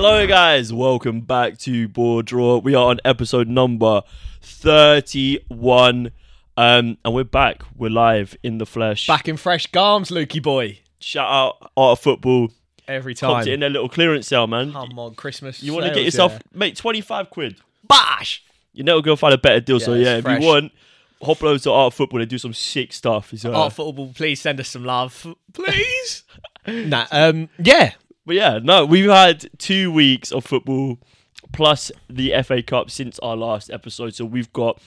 Hello, guys. Welcome back to BoreDraw. We are on episode number 31. Um, and we're back. We're live in the flesh. Back in fresh garms, Lukey boy. Shout out Art of Football. Every time. it in their little clearance sale, man. Come on, Christmas. you want to sales, get yourself, yeah. mate, 25 quid. bash. You're never to find a better deal. so, Yeah, yeah, if fresh. you want, hop over to Art of Football. They do some sick stuff. Uh, Art football, please send us some love, please. nah, um, yeah, But yeah, no, we've had two weeks of football plus the FA Cup since our last episode. So we've got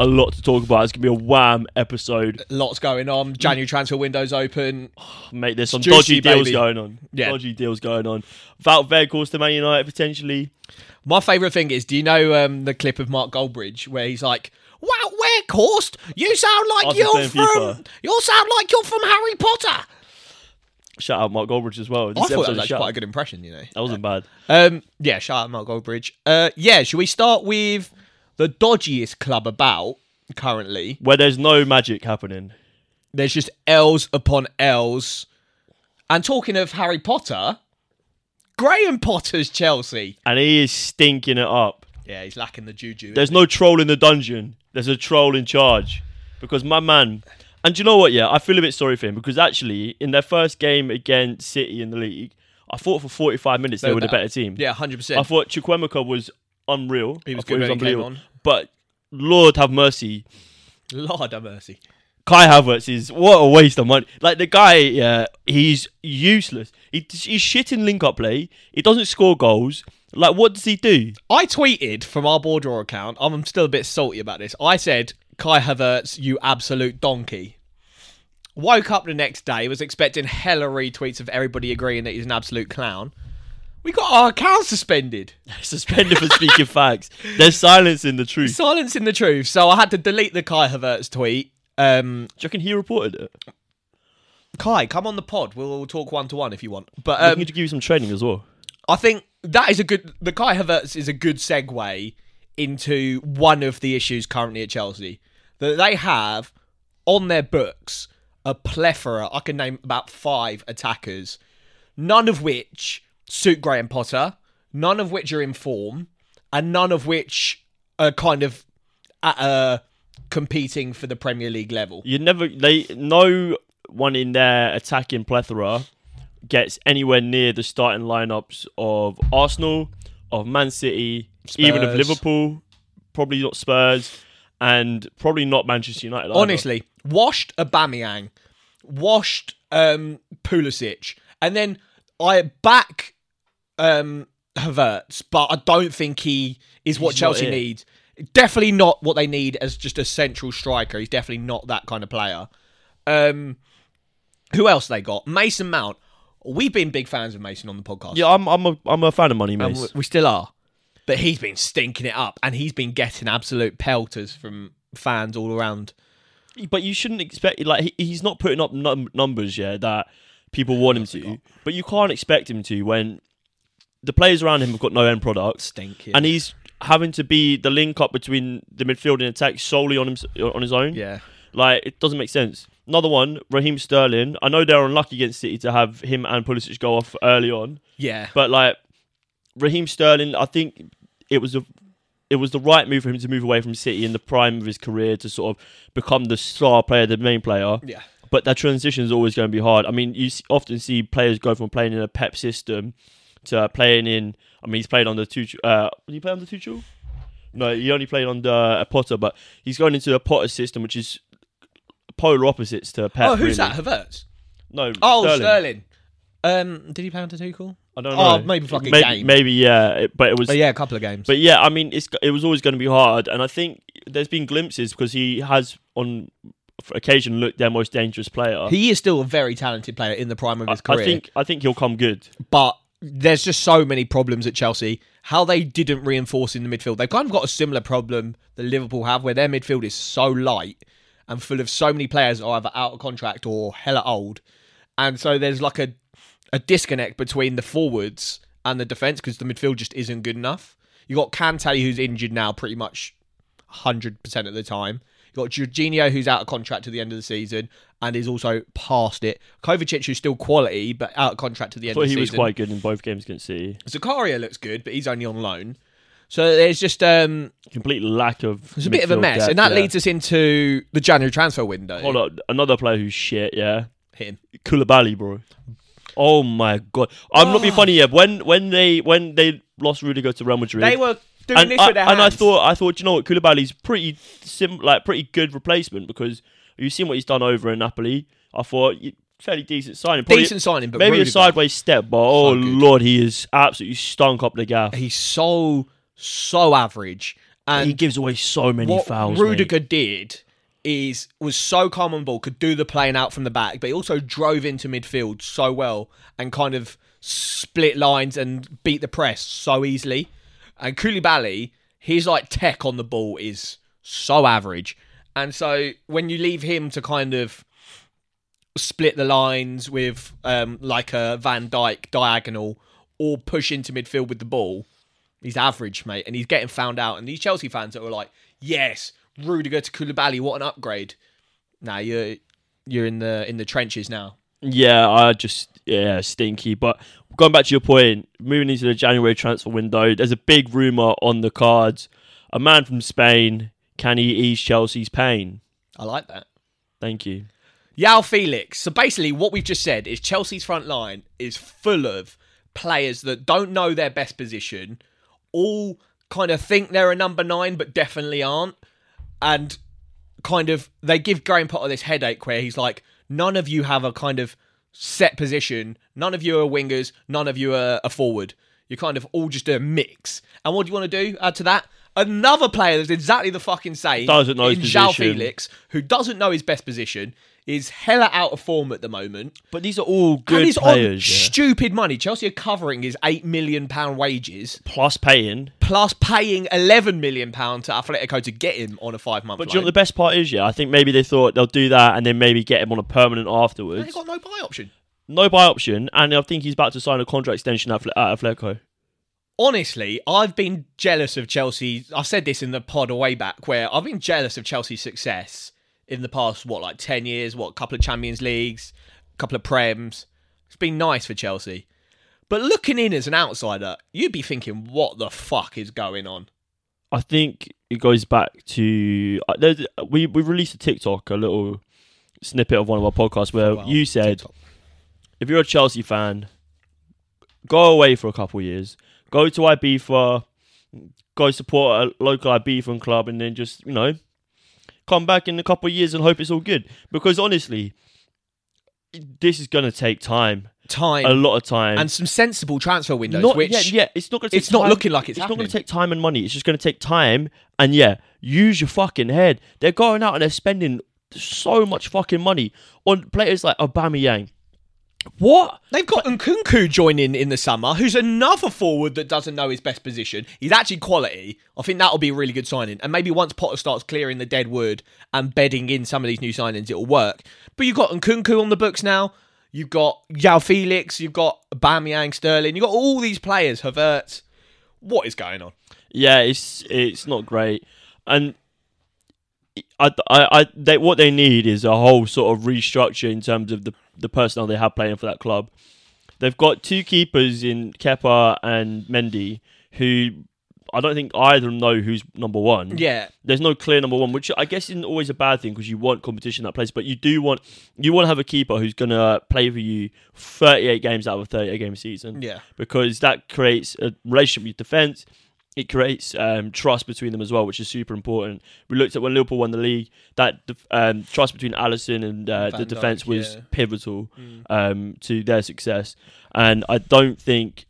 a lot to talk about. It's going to be a wham episode. lots going on. January transfer windows open. Mate, there's some dodgy deals baby. going on. Yeah. Dodgy deals going on. Wout Weghorst to Man United potentially. My favourite thing is, do you know um, the clip of Mark Goldbridge where he's like, "Wow, Weghorst, you sound like you're from, FIFA. you sound like you're from Harry Potter." Shout out Mark Goldbridge as well. This I thought that was actually quite a good impression, you know. That wasn't bad. Um, yeah, shout out Mark Goldbridge. Uh, yeah, should we start with the dodgiest club about currently? Where there's no magic happening. There's just L's upon L's. And talking of Harry Potter, Graham Potter's Chelsea. And he is stinking it up. Yeah, he's lacking the juju. There's no troll in the dungeon. There's a troll in charge. Because my man, and do you know what? Yeah, I feel a bit sorry for him because actually, in their first game against City in the league, I thought for 45 minutes they, were were the better. team. Yeah, 100%. I thought Chukwuemeka was unreal. He was good he came unbelievable. on. But Lord have mercy, Lord have mercy. Kai Havertz is what a waste of money. Like the guy, yeah, he's useless. He, he's shit in link-up play. He doesn't score goals. Like, what does he do? I tweeted from our BoreDraw account. I'm still a bit salty about this. I said, "Kai Havertz, you absolute donkey." Woke up the next day, was expecting hella retweets of everybody agreeing that he's an absolute clown. We got our account suspended. Suspended for speaking facts. There's silence in the truth. Silence in the truth. So I had to delete the Kai Havertz tweet. Um, Do you reckon he reported it? Kai, come on the pod. We'll, talk one to one if you want. But I um, need to give you some training as well. I think that is a good. The Kai Havertz is a good segue into one of the issues currently at Chelsea that they have on their books a plethora. I can name about five attackers, none of which suit Graham Potter, none of which are in form, and none of which are kind of at, uh, competing for the Premier League level. You never they no one in their attacking plethora gets anywhere near the starting lineups of Arsenal, of Man City, even of Liverpool, probably not Spurs, and probably not Manchester United. either. Honestly, washed Aubameyang, washed um, Pulisic, and then I back um, Havertz, but I don't think he is what He's Chelsea needs. Definitely not what they need as just a central striker. He's definitely not that kind of player. Um, who else they got? Mason Mount. We've been big fans of Mason on the podcast. Yeah, I'm I'm a I'm a fan of Money we- we still are. But he's been stinking it up, and he's been getting absolute pelters from fans all around. But you shouldn't expect like he's not putting up num- numbers yeah that people want him to. But you can't expect him to when the players around him have got no end products. Stink. and he's having to be the link up between the midfield and attack solely on him on his own. yeah. Like it doesn't make sense. Another one, Raheem Sterling. I know they're unlucky against City to have him and Pulisic go off early on, Yeah. but like Raheem Sterling, I think it was a it was the right move for him to move away from City in the prime of his career to sort of become the star player, the main player. Yeah. But that transition is always going to be hard. I mean, you often see players go from playing in a Pep system to playing in. I mean, he's played under Tuchel. Uh, did he play under Tuchel? No, he only played under a Potter, but he's going into a Potter system, which is polar opposites to Pep. oh, who's really. that? Havertz. No, Oh, Sterling. Sterling. Um, did he play under Tuchel? I don't Oh, know. maybe for like a May- game. Maybe yeah, it- but it was. But yeah, a couple of games. But yeah, I mean, it's it was always going to be hard, and I think there's been glimpses because he has on occasion looked their most dangerous player. he is still a very talented player in the prime of his I career. think I think he'll come good. but there's just so many problems at Chelsea. How they didn't reinforce in the midfield. They've kind of got a similar problem that Liverpool have, where their midfield is so light and full of so many players are either out of contract or hella old, and so there's like a a disconnect between the forwards and the defense because the midfield just isn't good enough. You got Kante who's injured now pretty much hundred percent of the time. You got Jorginho who's out of contract to the end of the season, and is also past it. Kovacic, who's still quality, but out of contract to the end of the season. He was quite good in both games against City. Zakaria looks good, but he's only on loan. So there's just um, Complete lack of. there's a bit of a mess, depth, and that yeah. leads us into the January transfer window. Hold up, another player who's shit. Yeah, Him. Koulibaly, bro. Oh my god, I'm not being ah. funny. Yeah, when when they when they lost Rudiger to Real Madrid, They were doing and this I, with their and I thought I thought you know what Koulibaly's pretty sim like pretty good replacement because you've seen what he's done over in Napoli. I thought fairly decent signing, Probably decent signing, but maybe Rudiger, a sideways step, but oh good. lord, he is absolutely stunk up the gaff. He's so so average, and he gives away so many what fouls. mate. Rudiger did is was so calm on ball, could do the playing out from the back, but he also drove into midfield so well and kind of split lines and beat the press so easily. And Koulibaly, his like tech on the ball is so average, and so when you leave him to kind of split the lines with um, like a Van Dijk diagonal or push into midfield with the ball, he's average, mate, and he's getting found out. And these Chelsea fans that were like, "Yes, Rudiger to Koulibaly, what an upgrade!" Now you're you're in the in the trenches now. Yeah, I just yeah stinky. But going back to your point, moving into the January transfer window, there's a big rumor on the cards. A man from Spain can he ease Chelsea's pain? I like that. Thank you. João Felix. So basically, what we've just said is Chelsea's front line is full of players that don't know their best position, all kind of think they're a number nine, but definitely aren't. And kind of, they give Graham Potter this headache where he's like, none of you have a kind of set position. None of you are wingers. None of you are a forward. You're kind of all just a mix. And what do you want to do? Add to that, another player that's exactly the fucking same. Doesn't know his in position. Felix, who doesn't know his best position, is hella out of form at the moment. But these are all and good he's on players. yeah. stupid money. Chelsea are covering his eight million pound wages, Plus paying. plus paying eleven million pound to Atletico to get him on a five month. But do you know what the best part is? Yeah, I think maybe they thought they'll do that and then maybe get him on a permanent afterwards. They got no buy option. No buy option, and I think he's about to sign a contract extension at, at Atletico. Honestly, I've been jealous of Chelsea. I said this in the pod way back, where I've been jealous of Chelsea's success in the past. What, like ten years? What, a couple of Champions Leagues, a couple of Prems. It's been nice for Chelsea. But looking in as an outsider, you'd be thinking, what the fuck is going on? I think it goes back to uh, we we released a TikTok, a little snippet of one of our podcasts where Wow, you said TikTok. if you're a Chelsea fan, go away for a couple of years, go to Ibiza, go support a local Ibizan club, and then just you know come back in a couple of years and hope it's all good. Because honestly, this is going to take time, time a lot of time. and some sensible transfer windows, not which yeah, yeah, it's not going to. it's not looking like it's It's not going to take time and money. It's just going to take time and yeah, use your fucking head. They're going out and they're spending so much fucking money on players like Aubameyang. What? They've got Nkunku joining in the summer, who's another forward that doesn't know his best position. He's actually quality. I think that'll be a really good signing. And maybe once Potter starts clearing the dead wood and bedding in some of these new signings, it'll work. But you've got Nkunku on the books now. You've got João Felix. You've got Bamiyang Sterling. You've got all these players. Havertz. What is going on? Yeah, it's it's not great, and I, I, I they what they need is a whole sort of restructure in terms of the the personnel they have playing for that club. They've got two keepers in Kepa and Mendy, who I don't think either of them know who's number one. Yeah. there's no clear number one, which I guess isn't always a bad thing because you want competition in that place. But you do want you want to have a keeper who's gonna play for you 38 games out of a 38 game season. Yeah. because that creates a relationship with defense. It creates um, trust between them as well, which is super important. We looked at when Liverpool won the league, that um, trust between Alisson and uh, the defense was yeah. Mm. pivotal um, to their success. And I don't think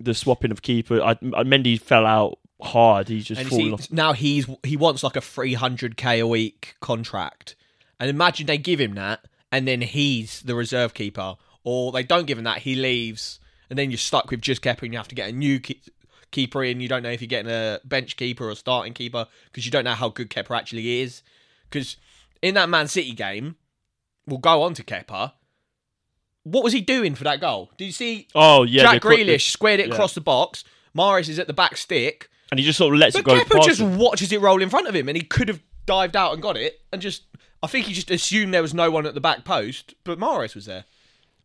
the swapping of keeper, I, I Mendy fell out hard. He's just And fallen off. now he's he wants like a three hundred k a week contract, and imagine they give him that, and then he's the reserve keeper, or they don't give him that, he leaves, and then you're stuck with just Kepa, and you have to get a new keeper in. You don't know if you're getting a bench keeper or a starting keeper because you don't know how good Kepa actually is. Because in that Man City game, we'll go on to Kepa. What was he doing for that goal? Did you see Oh yeah, Jack the Grealish squared it yeah. across the box? Mahrez is at the back stick. and he just sort of lets But it go Kepa past just him. watches it roll in front of him, and he could have dived out and got it, and just I think he just assumed there was no one at the back post, but Mahrez was there,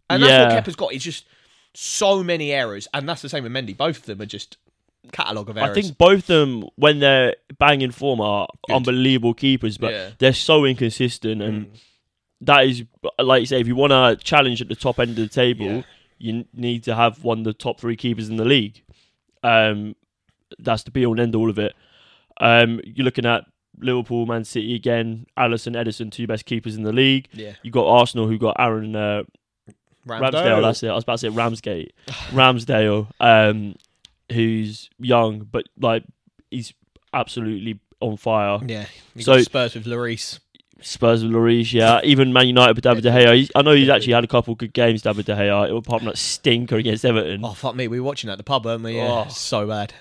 and that's what Kepa's got. He's just so many errors, and that's the same with Mendy. Both of them are just catalogue of errors. I think both of them, when they're banging form, are unbelievable keepers, but Yeah. they're so inconsistent. And that is, like you say, if you want to challenge at the top end of the table, Yeah. you need to have one of the top three keepers in the league. Um, that's the be all and end all of it. Um, you're looking at Liverpool, Man City again, Alisson, Ederson, two best keepers in the league. yeah, You got Arsenal, who got Aaron uh, Ramsdale. That's it. I was about to say Ramsgate, Ramsdale, um, who's young but like he's absolutely on fire. Yeah, So- Spurs with Lloris. Spurs with Lloris, yeah. Even Man United with David De Gea. He's, I know he's actually had a couple good games, David De Gea. Apart from that stinker against Everton. Oh fuck me, we were watching at the pub, weren't we? Yeah, Oh. so bad.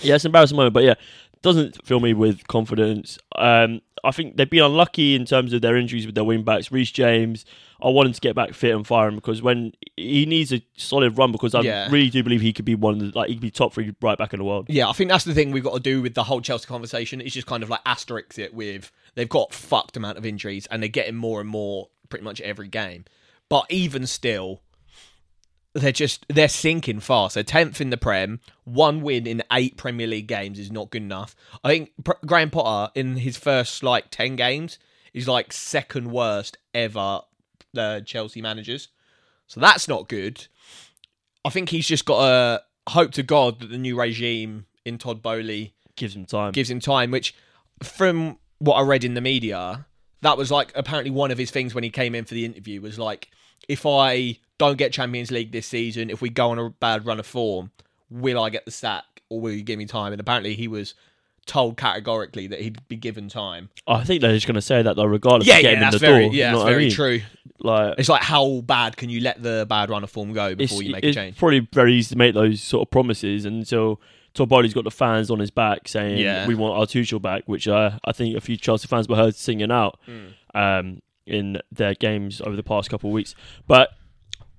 Yeah, it's an embarrassing moment, but yeah, doesn't fill me with confidence. Um, I think they've been unlucky in terms of their injuries with their wing backs. Reece James, I want him to get back fit and firing because when he needs a solid run, because I Yeah. really do believe he could be one of the, like he could be top three right back in the world. Yeah, I think that's the thing we've got to do with the whole Chelsea conversation. It's just kind of like asterisk it with they've got fucked amount of injuries and they're getting more and more pretty much every game. But even still, they're just they're sinking fast. They're tenth in the Prem. One win in eight Premier League games is not good enough. I think Graham Potter in his first like ten games is like second worst ever uh, Chelsea managers. So that's not good. I think he's just got to hope to God that the new regime in Todd Boehly Gives him time. gives him time, which from what I read in the media, that was like apparently one of his things when he came in for the interview was like, if I don't get Champions League this season, if we go on a bad run of form, will I get the sack or will you give me time? And apparently he was told categorically that he'd be given time. I think they're just going to say that though, regardless Yeah, of yeah, getting in that's the very, door. yeah, that's what I mean? true. Like, It's like how bad can you let the bad run of form go before you make a change? it's probably very easy to make those sort of promises until Todd Boehly's got the fans on his back saying Yeah. we want our Tuchel back, which uh, I think a few Chelsea fans were heard singing out Hmm. um, in their games over the past couple of weeks. But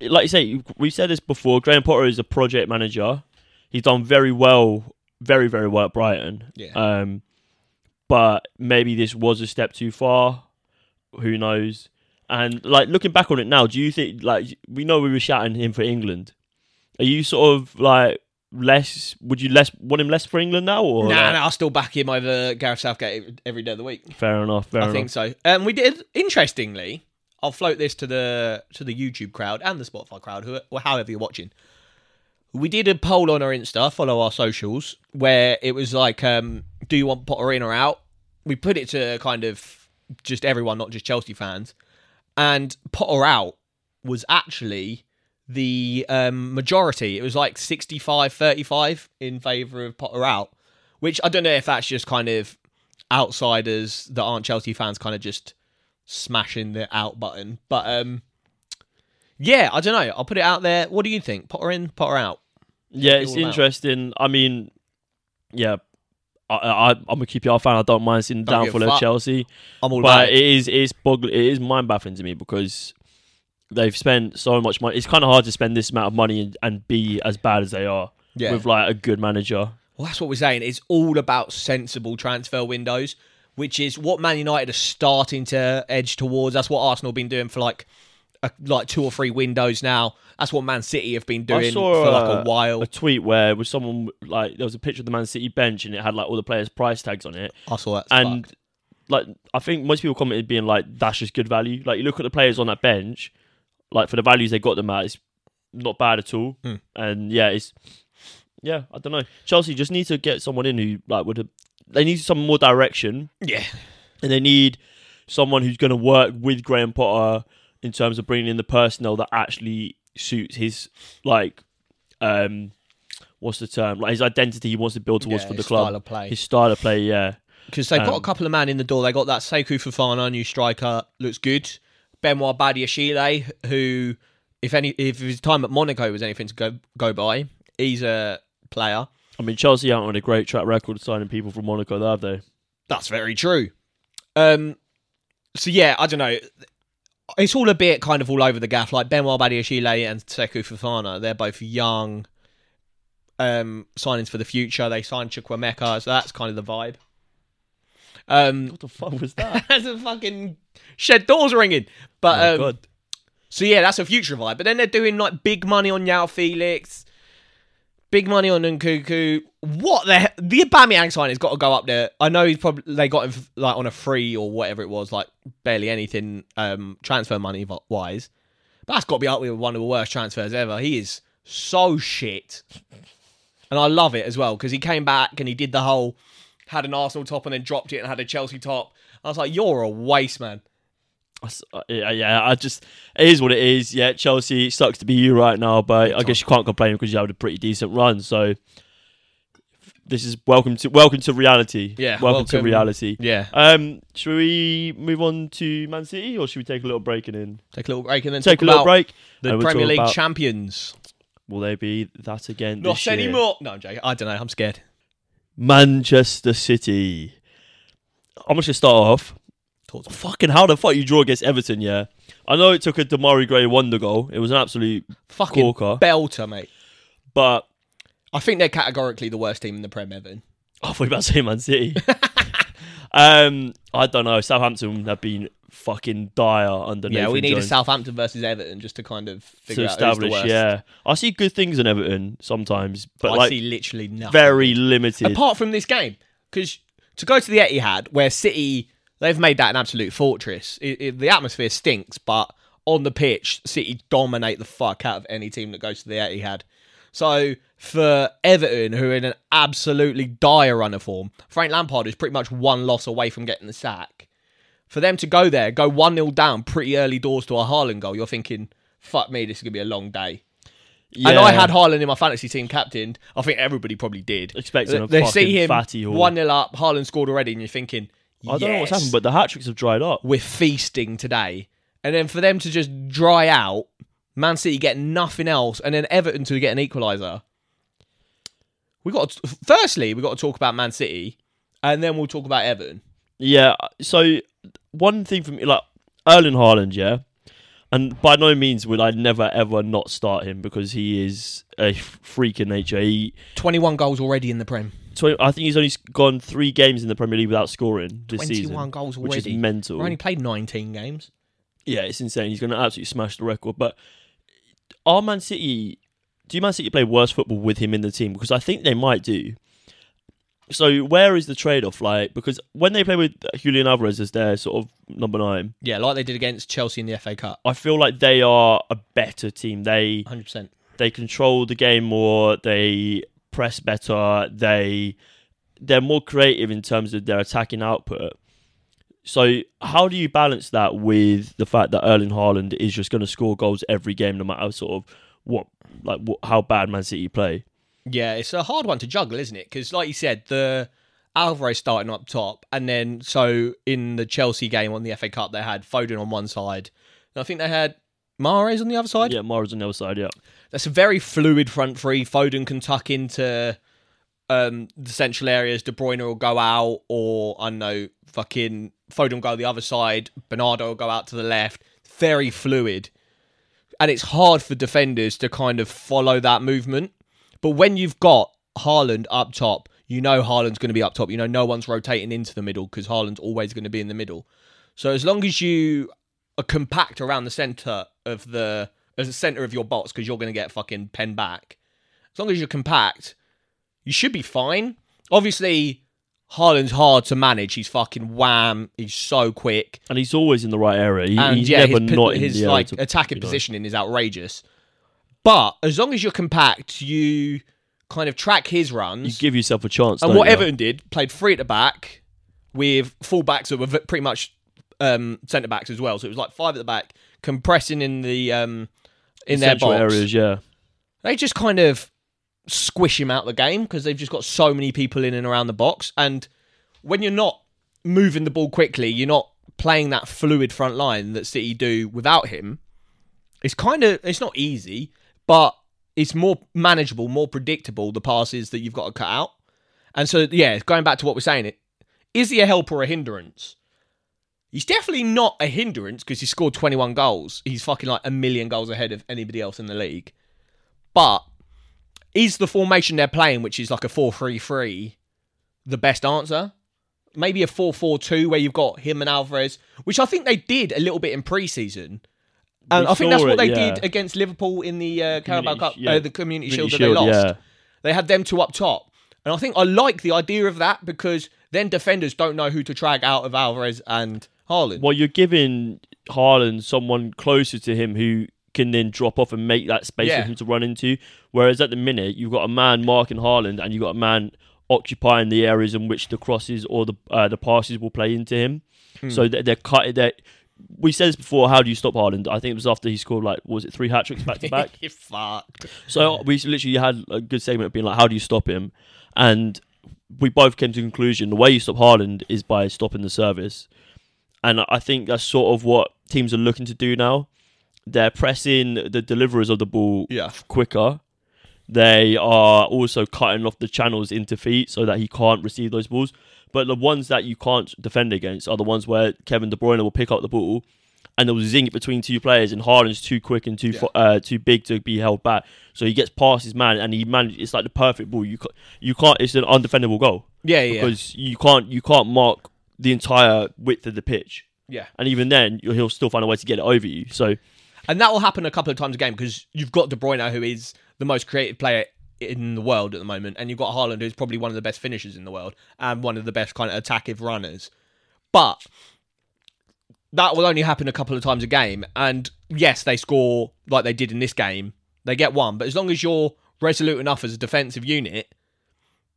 like you say, we've said this before. Graham Potter is a project manager. He's done very well, very very well at Brighton. Yeah. Um, but maybe this was a step too far. Who knows? And like looking back on it now, do you think like we know we were shouting him for England? Are you sort of like less? Would you less want him less for England now? Or Nah, like- nah, I'll still back him over Gareth Southgate every day of the week. fair enough. Fair I enough. think so. Um, we did interestingly. I'll float this to the to the YouTube crowd and the Spotify crowd, who, or however you're watching. We did a poll on our Insta, follow our socials, where it was like, um, "Do you want Potter in or out?" We put it to kind of just everyone, not just Chelsea fans, and Potter out was actually the um, majority. It was like 65-35 in favour of Potter out, which I don't know if that's just kind of outsiders that aren't Chelsea fans kind of just smashing the out button. But um yeah, I don't know. I'll put it out there. What do you think? Potter in, Potter out. yeah, it's about? interesting. I mean, yeah, I, I, I'm a QPR fan. I don't mind seeing the Don't give a downfall of. Chelsea. I'm all about but it. is it is boggle, it is mind baffling to me because they've spent so much money. It's kind of hard to spend this amount of money and, and be as bad as they are Yeah. with like a good manager. Well, that's what we're saying. It's all about sensible transfer windows, which is what Man United are starting to edge towards. That's what Arsenal have been doing for like a, like two or three windows now. That's what Man City have been doing saw, for like uh, a while. A tweet where was someone like there was a picture of the Man City bench and it had like all the players' price tags on it, I saw that. and like I think most people commented being like that's just good value. Like you look at the players on that bench, like for the values they got them at, it's not bad at all. Hmm. And yeah, it's yeah, I don't know. Chelsea just need to get someone in who like would have. They need some more direction, yeah, and they need someone who's going to work with Graham Potter in terms of bringing in the personnel that actually suits his like um what's the term like his identity he wants to build towards Yeah, for the his club style of play. his style of play yeah because they've got a Um, couple of men in the door. They got that Sekou Fofana, new striker, looks good. Benoit Badiashile, who, if any, if his time at Monaco was anything to go go by, he's a player. I mean Chelsea aren't on a great track record of signing people from Monaco though have they That's very true. Um, so yeah, I don't know. It's all a bit kind of all over the gaff. Like Benoit Badiashile and Sekou Fofana, they're both young um, signings for the future. They signed Chukwuemeka, so that's kind of the vibe. Um, What the fuck was that? That's a fucking shed doors ringing. But oh um, god. so yeah, that's a future vibe. But then they're doing like big money on João Felix, big money on Nkunku. What the he- the Aubameyang sign has got to go up there. I know he's probably they got him like on a free or whatever it was, like barely anything um transfer money wise. But that's got to be up with one of the worst transfers ever. He is so shit, and I love it as well because he came back and he did the whole had an Arsenal top and then dropped it and had a Chelsea top. I was like, you're a waste man. Uh, Yeah, yeah, I just it is what it is. Yeah, Chelsea it sucks to be you right now, but I guess you can't complain because you had a pretty decent run. So this is welcome to welcome to reality. Yeah, welcome, to reality. Yeah. Um, should we move on to Man City or should we take a little break and then Take a little break and then take a little break? The we'll Premier League champions. Will they be that again? Not this year? anymore. No, I'm joking. I don't know. I'm scared. Manchester City. I'm just gonna start off. Talk to me. Fucking how the fuck you draw against Everton? Yeah, I know it took a Demarai Gray wonder goal. It was an absolute Fucking corker, belter, mate. but I think they're categorically the worst team in the Prem, Evan. I thought you were about to say Man City. um, I don't know. Southampton have been fucking dire under Yeah, Nathan we need Jones a Southampton versus Everton just to kind of to figure out who's the establish. worst. Yeah, I see good things in Everton sometimes, but I like see literally nothing. very limited. apart from this game, because to go to the Etihad, where City they've made that an absolute fortress. It, it- the atmosphere stinks, but on the pitch, City dominate the fuck out of any team that goes to the Etihad. So for Everton, who are in an absolutely dire run of form, Frank Lampard is pretty much one loss away from getting the sack. For them to go there, go one 0 down, pretty early doors to a Haaland goal, you're thinking, "Fuck me, this is gonna be a long day." yeah. And I had Haaland in my fantasy team captained. I think everybody probably did. Expecting a they see him fatty one 0 up. Haaland scored already, and you're thinking, I don't know what's "Yes, happened, but the hat tricks have dried up. we're feasting today. And then for them to just dry out, Man City get nothing else, and then Everton to get an equaliser. We got to, firstly we got to talk about Man City, and then we'll talk about Everton. Yeah. So one thing for me, like Erling Haaland, yeah, and by no means would I never ever not start him because he is a freak in nature. He, Twenty one goals already in the Prem. tw- I think he's only gone three games in the Premier League without scoring this Twenty season, one goals which is mental. We've only played nineteen games. Yeah, it's insane. He's going to absolutely smash the record. But are Man City? Do Man City play worse football with him in the team? Because I think they might do. So where is the trade-off? Like because when they play with Julian Alvarez as their sort of number nine, Yeah, like they did against Chelsea in the FA Cup. I feel like they are a better team. They Hundred percent. they control the game more. They press better. They they're more creative in terms of their attacking output. So how do you balance that with the fact that Erling Haaland is just going to score goals every game, no matter sort of what like what, how bad Man City play? Yeah, it's a hard one to juggle, isn't it? Because, like you said, the Alvarez starting up top, and then so in the Chelsea game on the FA Cup, they had Foden on one side, and I think they had Mahrez on the other side. Yeah, Mahrez on the other side. Yeah, That's a very fluid front three. Foden can tuck into um, the central areas. De Bruyne will go out, or I don't know, fucking Foden will go the other side. Bernardo will go out to the left. Very fluid, and it's hard for defenders to kind of follow that movement. But when you've got Haaland up top, you know Haaland's going to be up top. You know no one's rotating into the middle because Haaland's always going to be in the middle. So as long as you are compact around the centre of the as the centre of your box, because you're going to get fucking pen back. As long as you're compact, you should be fine. Obviously, Haaland's hard to manage. He's fucking wham. He's so quick, and he's always in the right area. He, and he's yeah, never his, not in his the area like attacking positioning is outrageous. But as long as you're compact, you kind of track his runs. You give yourself a chance. and what you? Everton did, played three at the back with full backs that were pretty much um, centre backs as well. So it was like five at the back, compressing in the um, in their box. areas, yeah. They just kind of squish him out of the game because they've just got so many people in and around the box. And when you're not moving the ball quickly, you're not playing that fluid front line that City do without him. It's kind of it's not easy, but it's more manageable, more predictable. The passes that you've got to cut out, and so yeah, going back to what we're saying, it is he a help or a hindrance? He's definitely not a hindrance because he scored 21 goals. He's fucking like a million goals ahead of anybody else in the league. But is the formation they're playing, which is like a 4 3 3, the best answer? maybe a 4-4-2 where you've got him and Alvarez, which I think they did a little bit in pre-season. And We I think that's what it, they yeah. did against Liverpool in the uh, Carabao Cup, yeah. uh, the Community Shield Community that they lost. yeah. They had them two up top. And I think I like the idea of that because then defenders don't know who to drag out of Alvarez and Haaland. Well, you're giving Haaland someone closer to him who can then drop off and make that space for him to run into. Whereas at the minute, you've got a man marking Haaland and you've got a man occupying the areas in which the crosses or the uh, the passes will play into him. Hmm. So they're, they're cut. They're, we said this before. How do you stop Haaland? I think it was after he scored like was it three hat tricks back to back. Fucked. So uh, we literally had a good segment of being like, how do you stop him? And we both came to the conclusion the way you stop Haaland is by stopping the service. And I think that's sort of what teams are looking to do now. They're pressing the deliverers of the ball Yeah. quicker. They are also cutting off the channels into feet so that he can't receive those balls. But the ones that you can't defend against are the ones where Kevin De Bruyne will pick up the ball and they'll zing it between two players, and Haaland's too quick and too Yeah. uh, too big to be held back. So he gets past his man, and he manages. It's like the perfect ball. You ca- you can't. It's an undefendable goal Yeah, yeah. because you can't you can't mark the entire width of the pitch, yeah. and even then he'll still find a way to get it over you. So And that will happen a couple of times a game because you've got De Bruyne, who is the most creative player in the world at the moment, and you've got Haaland, who's probably one of the best finishers in the world and one of the best kind of attackive runners. But that will only happen a couple of times a game. And yes, they score like they did in this game. They get one, but as long as you're resolute enough as a defensive unit,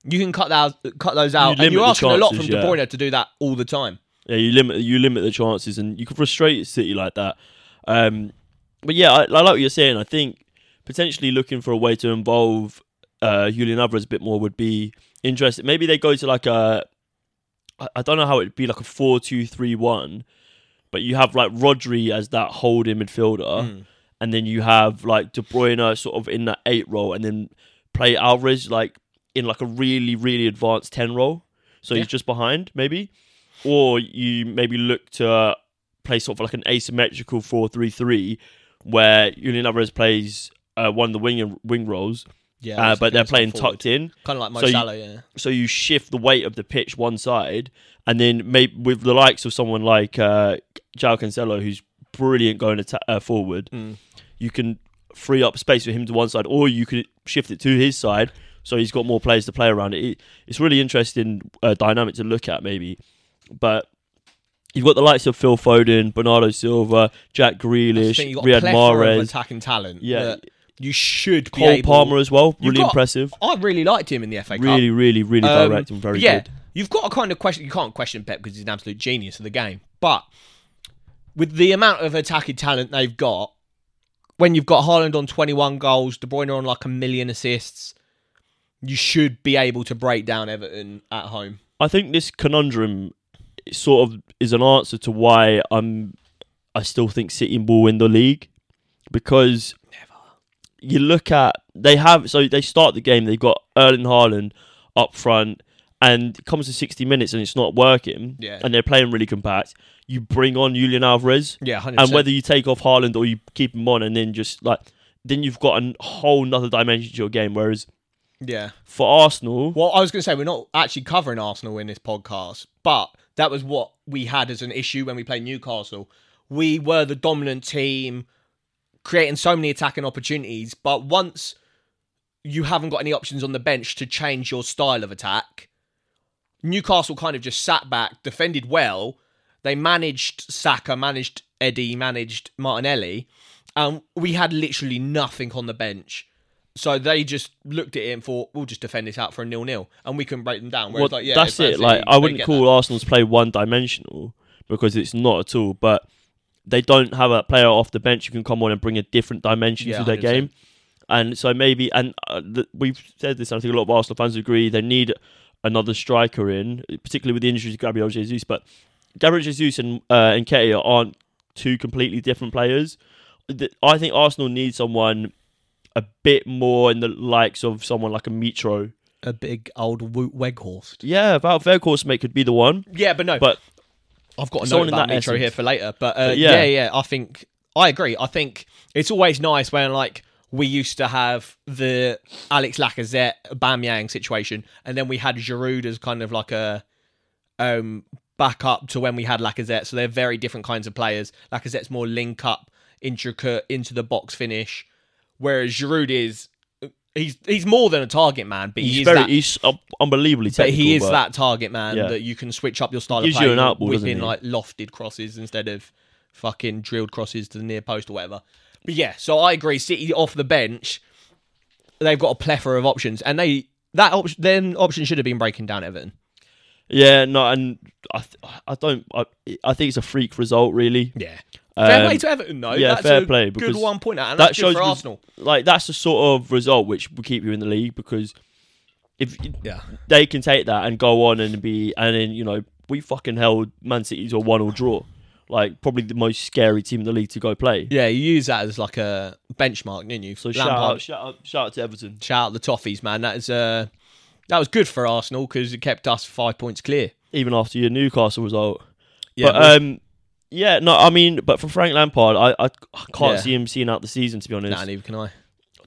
you can cut those cut those out. limit and you're asking a lot from chances, De yeah. Bruyne to do that all the time. yeah, you limit you limit the chances, and you can frustrate City like that. Um, but yeah, I, I like what you're saying. I think potentially looking for a way to involve uh, Julian Alvarez a bit more would be interesting. Maybe they go to like a, I don't know how it'd be like a four-two-three-one, but you have like Rodri as that holding midfielder, Hmm. and then you have like De Bruyne sort of in that eight role, and then play Alvarez like in like a really really advanced ten role, so Yeah. he's just behind maybe, or you maybe look to uh, play sort of like an asymmetrical four-three-three, where Julian Alvarez plays uh, one of the wing wing roles, Yeah, uh, but they're playing tucked in kind of like Mo So you- Salah. Yeah, so you shift the weight of the pitch one side, and then maybe with the likes of someone like uh, João Cancelo, who's brilliant going atta- uh, forward, Mm. you can free up space for him to one side, or you could shift it to his side, so he's got more players to play around it. it it's really interesting uh, dynamic to look at, maybe. But you've got the likes of Phil Foden, Bernardo Silva, Jack Grealish, think you've got a Riyad Mahrez, attacking talent. Yeah. that you should Cole able. Palmer as well. Really got- impressive. I really liked him in the FA Cup. Really, really, really Um, direct and very yeah, good. you've got to kind of question. You can't question Pep because he's an absolute genius of the game. But with the amount of attacking talent they've got, when you've got Haaland on 21 goals, De Bruyne on like a million assists, you should be able to break down Everton at home. I think this conundrum sort of is an answer to why I'm. I still think City will win the league because you look at they have so they start the game they've got Erling Haaland up front and it comes to 60 minutes and it's not working Yeah. and they're playing really compact you bring on Julian Alvarez Yeah, 100%. and whether you take off Haaland or you keep him on and then just like then you've got a whole nother dimension to your game whereas yeah. for Arsenal Well, I was going to say we're not actually covering Arsenal in this podcast, but that was what we had as an issue when we played Newcastle. We were the dominant team, creating so many attacking opportunities, but once you haven't got any options on the bench to change your style of attack, Newcastle kind of just sat back, defended well. They managed Saka, managed Eddie, managed Martinelli, and we had literally nothing on the bench. So they just looked at it and thought, we'll just defend this out for a nil-nil, and we can break them down. Whereas, Well, like, yeah, that's it. Like I wouldn't call that. Arsenal's play one dimensional because it's not at all. But they don't have a player off the bench who can come on and bring a different dimension Yeah, to their 100%. game. And so maybe, and uh, the, we've said this. and I think a lot of Arsenal fans agree. They need another striker in, particularly with the injuries of Gabriel Jesus. But Gabriel Jesus and uh, and Nketiah aren't two completely different players. The- I think Arsenal need someone a bit more in the likes of someone like a Mitro. a big old Weghorst. Yeah, about Weghorst mate could be the one. Yeah, but no, But I've got a note in about that Mitro here for later. But, uh, But yeah. yeah. yeah, I think I agree. I think it's always nice when like we used to have the Alex Lacazette Bamyang situation, and then we had Giroud as kind of like a um, back up to when we had Lacazette. So they're very different kinds of players. Lacazette's more link up, intricate, into the box finish, whereas Giroud is. He's he's more than a target man, but He's he is very that he's unbelievably but technical. he is but that target man Yeah. that you can switch up your style Gives of play, you an outball, doesn't whipping he? like lofted crosses instead of fucking drilled crosses to the near post or whatever. But yeah, so I agree. City off the bench, they've got a plethora of options, and they that option then option should have been breaking down Everton. Yeah, no, and I, th- I don't. I, I think it's a freak result, really. Yeah, fair Um, play to Everton though. yeah, that's fair a play, Good one point out, and that that's good shows for Arsenal. Like that's the sort of result which will keep you in the league because if Yeah, they can take that and go on and be and then you know we fucking held Man City to a one or draw, like probably the most scary team in the league to go play. yeah. You use that as like a benchmark, didn't you? So shout out, shout out, shout out to Everton. shout out the Toffees, man. That is uh, that was good for Arsenal because it kept us five points clear. Even after your Newcastle result, Yeah, but um, yeah, no, I mean, but for Frank Lampard, I I, can't Yeah. see him seeing out the season. To be honest, nah, neither can I.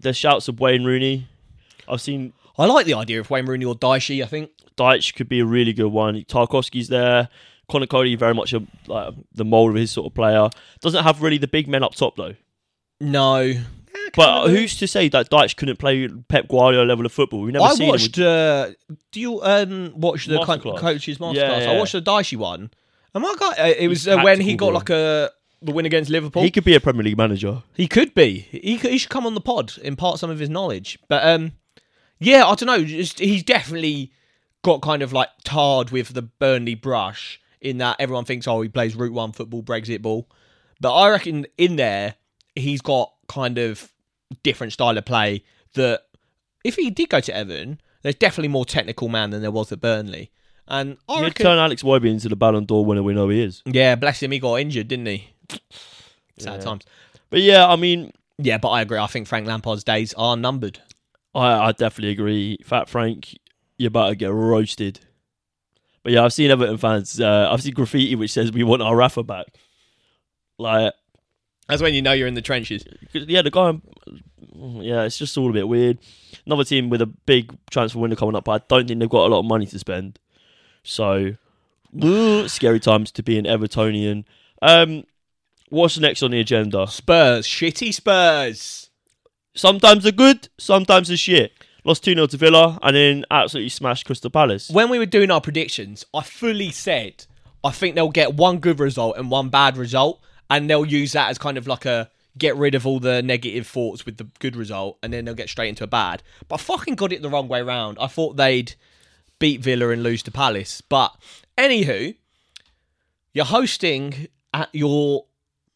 there's shouts of Wayne Rooney. I've seen I like the idea of Wayne Rooney or Dyche. I think. Dyche could be a really good one. Tarkovsky's there. Conor Coady very much a, like the mold of his sort of player. Doesn't have really the big men up top though. No, But who's to say that Dyche couldn't play Pep Guardiola level of football? We've never I seen watched. Uh, do you um watch the co- Masterclass. coaches masterclass? Yeah, yeah. I watched the Dyche one. And my guy, uh, it was uh, when he got like a the win against Liverpool. He He, could be a Premier League manager. He could be. He could, he should come on the pod, impart some of his knowledge. But um, yeah, I don't know. Just he's definitely got kind of like tarred with the Burnley brush in that everyone thinks, oh, he plays Route One football, Brexit ball. But I reckon in there he's got kind of different style of play that if he did go to Everton, there's definitely more technical man than there was at Burnley. And I He'd reckon, turn Alex Iwobi into the Ballon d'Or winner we know he is. yeah, bless him, he got injured, didn't he? Sad Yeah. times. But yeah, I mean, Yeah, but I agree. I think Frank Lampard's days are numbered. I, I definitely agree. Fat Frank, you're about to get roasted. But yeah, I've seen Everton fans. Uh, I've seen graffiti which says we want our Rafa back. Like, That's when you know you're in the trenches. 'cause, yeah, the guy. Yeah, it's just all a bit weird. Another team with a big transfer window coming up, but I don't think they've got a lot of money to spend. So, scary times to be an Evertonian. Um, what's next on the agenda? Spurs, shitty Spurs. Sometimes they're good, sometimes they're shit. Lost 2 0 to Villa and then absolutely smashed Crystal Palace. When we were doing our predictions, I fully said I think they'll get one good result and one bad result, and they'll use that as kind of like a get rid of all the negative thoughts with the good result, and then they'll get straight into a bad. But I fucking got it the wrong way round. I thought they'd beat Villa and lose to Palace. But anywho, you're hosting at your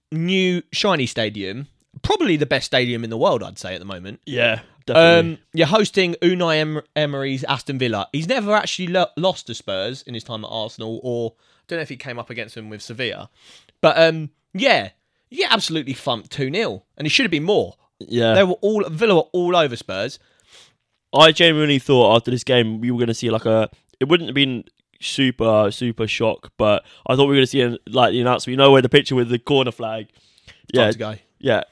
new shiny stadium, probably the best stadium in the world, I'd say at the moment. Yeah, definitely. Um, you're hosting Unai em- Emery's Aston Villa. He's never actually lo- lost to Spurs in his time at Arsenal, or I don't know if he came up against them with Sevilla. But um, yeah, yeah, absolutely thumped two 0 and it should have been more. yeah. They were all Villa were all over Spurs. I genuinely thought after this game we were going to see like a. It wouldn't have been super super shock, but I thought we were going to see an, like the announcement. You know where the picture with the corner flag. Yeah, to go. yeah,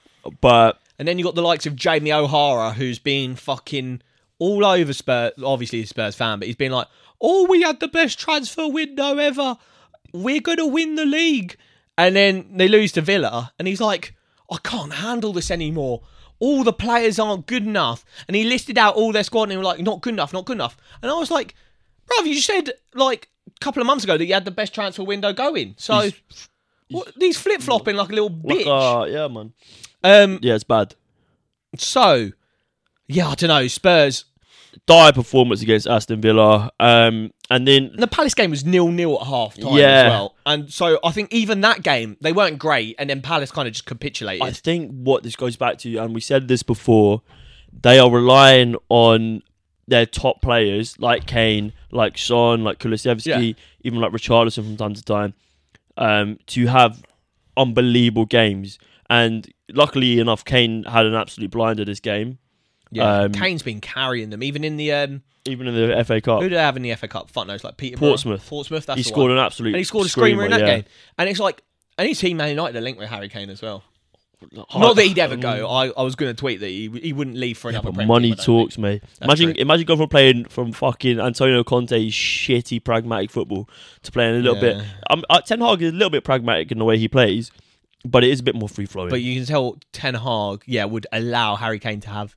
but And then you got the likes of Jamie O'Hara, who's been fucking all over Spurs. Obviously, he's a Spurs fan, but he's been like, "Oh, we had the best transfer window ever. We're gonna win the league." And then they lose to Villa, and he's like, "I can't handle this anymore. All the players aren't good enough." And he listed out all their squad, and they were like, "Not good enough, not good enough." And I was like, "Bruv, you said like a couple of months ago that you had the best transfer window going. So." He's- What, he's flip flopping like a little like, bitch. uh, yeah, man. um, Yeah, it's bad. so yeah, I don't know. Spurs Dire performance against Aston Villa, um, and then And the Palace game was nil nil at half time Yeah. as well. And so I think even that game, they weren't great, and then Palace kind of just capitulated. I think what this goes back to, and we said this before, they are relying on their top players like Kane, like Son, like Kulusevski, even like Richarlison from time to time, um, to have unbelievable games. And luckily enough, Kane had an absolute blinder this game, yeah, um, Kane's been carrying them, even in the um, even in the FA Cup. who did they have in the FA Cup? Fuck knows, like Peter Portsmouth. Portsmouth. That's He scored one. an absolute and he scored a screamer, in that yeah. game. And it's like, any team Man United are linked with Harry Kane as well. Not that he'd ever go. I, I was going to tweet that he, he wouldn't leave for another. But money team, I don't think. talks, mate. Imagine, true. imagine going from playing from fucking Antonio Conte's shitty pragmatic football to playing a little bit. Yeah. Um, uh, Ten Hag is a little bit pragmatic in the way he plays, but it is a bit more free flowing. But you can tell Ten Hag, yeah, would allow Harry Kane to have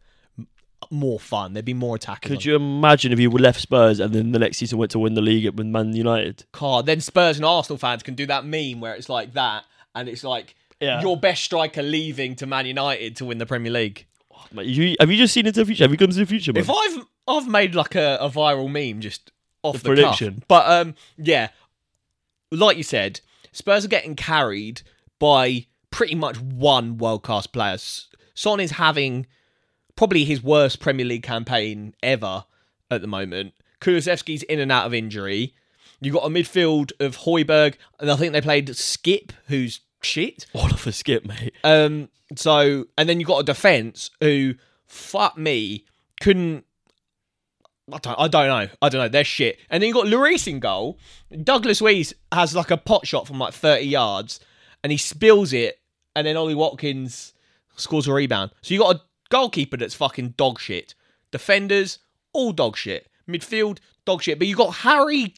more fun. There'd be more attackers. Could you imagine if he left Spurs and then the next season went to win the league with Man United? car. Then Spurs and Arsenal fans can do that meme where it's like that, and it's like Yeah. your best striker leaving to Man United to win the Premier League. Mate, you, have you just seen into the future? Have you gone to the future, man? If I've I've made like a, a viral meme just off The the, prediction. cuff. but um, yeah, like you said, Spurs are getting carried by pretty much one world class player. S- Son is having probably his worst Premier League campaign ever at the moment. Kulusevski's in and out of injury. You've got a midfield of Højbjerg, and I think they played Skipp, who's shit. Oliver Skipp, mate. Um, so and then you've got a defense who, fuck me, couldn't. I don't, I don't know. I don't know. They're shit. And then you've got Lloris in goal. Douglas Luiz has like a pot shot from like 30 yards and he spills it. And then Ollie Watkins scores a rebound. So you got a goalkeeper that's fucking dog shit. Defenders, all dog shit. Midfield, dog shit. But you got Harry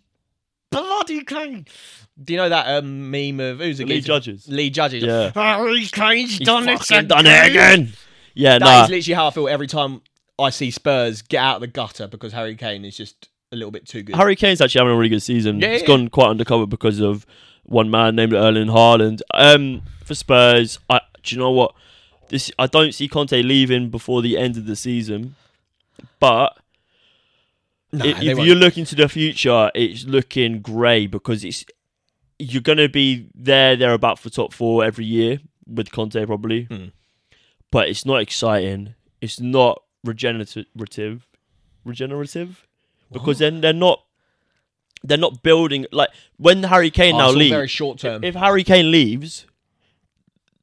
bloody Kane. Do you know that um, meme of who's The? Lee Judges. Lee Judges. Yeah. Harry Kane's He's done it again. done it again. Yeah, That nah. is literally how I feel every time I see Spurs get out of the gutter because Harry Kane is just a little bit too good. Harry Kane's actually having a really good season. Yeah, He's yeah. gone quite undercover because of one man named Erling Haaland. Um, for Spurs, I do you know what? This I don't see Conte leaving before the end of the season, but Nah, if, if you're looking to the future, it's looking grey because it's you're going to be there, there about for top four every year with Conte probably, Hmm. but it's not exciting. It's not regenerative, regenerative, because then they're not. They're not building like when Harry Kane Oh, now leaves. very short term. If Harry Kane leaves,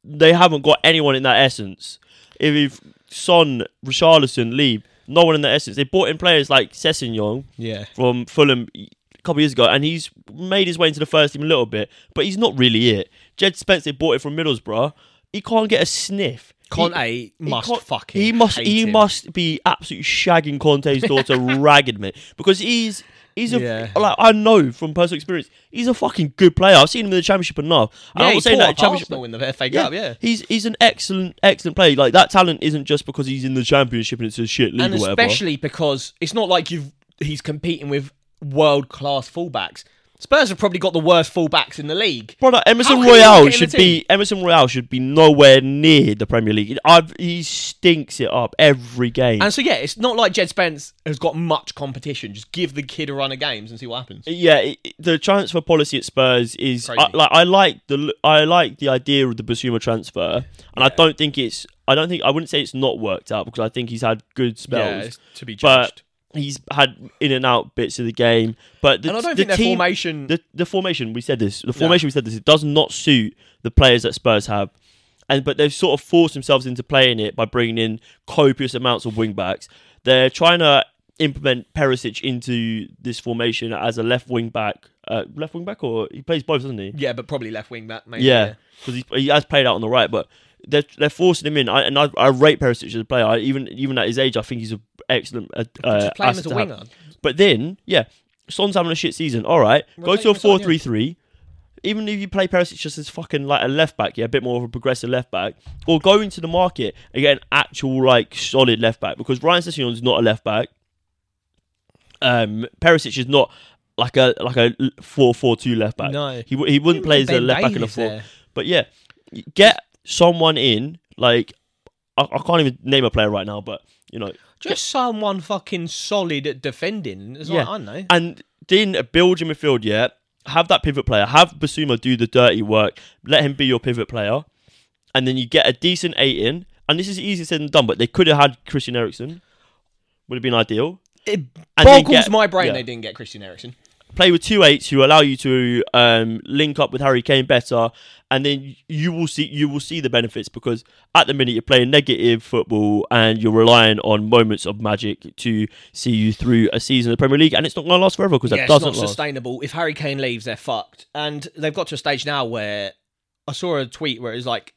they haven't got anyone in that essence. If, Son, Richarlison leave, no one in that essence. They brought in players like Sessegnon yeah. from Fulham a couple of years ago, and he's made his way into the first team a little bit, but he's not really it. Jed Spence, they bought it from Middlesbrough. He can't get a sniff. He- Conte he must can't- fucking. He must. He him. must be absolutely shagging Conte's daughter ragged, mate. Because he's he's a Yeah. like I know from personal experience. He's a fucking good player. I've seen him in the championship enough. And Yeah, I'm not saying that championship. Arsenal in the FA Cup. Yeah. He's he's an excellent excellent player. Like that talent isn't just because he's in the championship and it's a shit league and or whatever. especially because it's not like you've he's competing with world class fullbacks. Spurs have probably got the worst fullbacks in the league. Brother, Emerson How can he not Royal get in the should be Emerson Royal should be nowhere near the Premier League. I've, he stinks it up every game. And so yeah, it's not like Jed Spence has got much competition. Just give the kid a run of games and see what happens. Yeah, it, the transfer policy at Spurs is I, like I like the I like the idea of the Bissouma transfer, and I don't think it's I don't think I wouldn't say it's not worked out because I think he's had good spells. Yeah, to be but judged. He's had in and out bits of the game. But the, and I don't the think their formation. the, the formation we said this the formation we said this it does not suit the players that Spurs have and but they've sort of forced themselves into playing it by bringing in copious amounts of wing backs they're trying to implement Perisic into this formation as a left wing back uh, left wing back or he plays both doesn't he yeah, but probably left wing back. Maybe, yeah because he, he has played out on the right but they're, they're forcing him in I, and I, I rate Perisic as a player I, even even at his age I think he's an excellent uh, uh, Just play him as a to have. winger. But then, yeah, Son's having a shit season. All right, go to a him aside, yeah. 4 3 3. Even if you play Perisic just as fucking like a left back, yeah, a bit more of a progressive left back, or go into the market and get an actual like solid left back because Ryan Sessegnon is not a left back. Um, Perisic is not like a like a four four two left back. No. he he wouldn't play as a left back in a four. there. But yeah, get someone in like I, I can't even name a player right now, but you know Just someone fucking solid at defending. It's Yeah. I know. and then build your midfield, yeah. Have that pivot player. Have Bissouma do the dirty work. Let him be your pivot player, and then you get a decent eight in. And this is easier said than done, but they could have had Christian Eriksen. Would have been ideal. It And boggles get- my brain yeah. they didn't get Christian Eriksen. Play with two eights who allow you to um, link up with Harry Kane better, and then you will see you will see the benefits because at the minute you're playing negative football and you're relying on moments of magic to see you through a season of the Premier League, and it's not going to last forever because Yeah, that it's doesn't not last. sustainable. If Harry Kane leaves, they're fucked. And they've got to a stage now where I saw a tweet where it was like,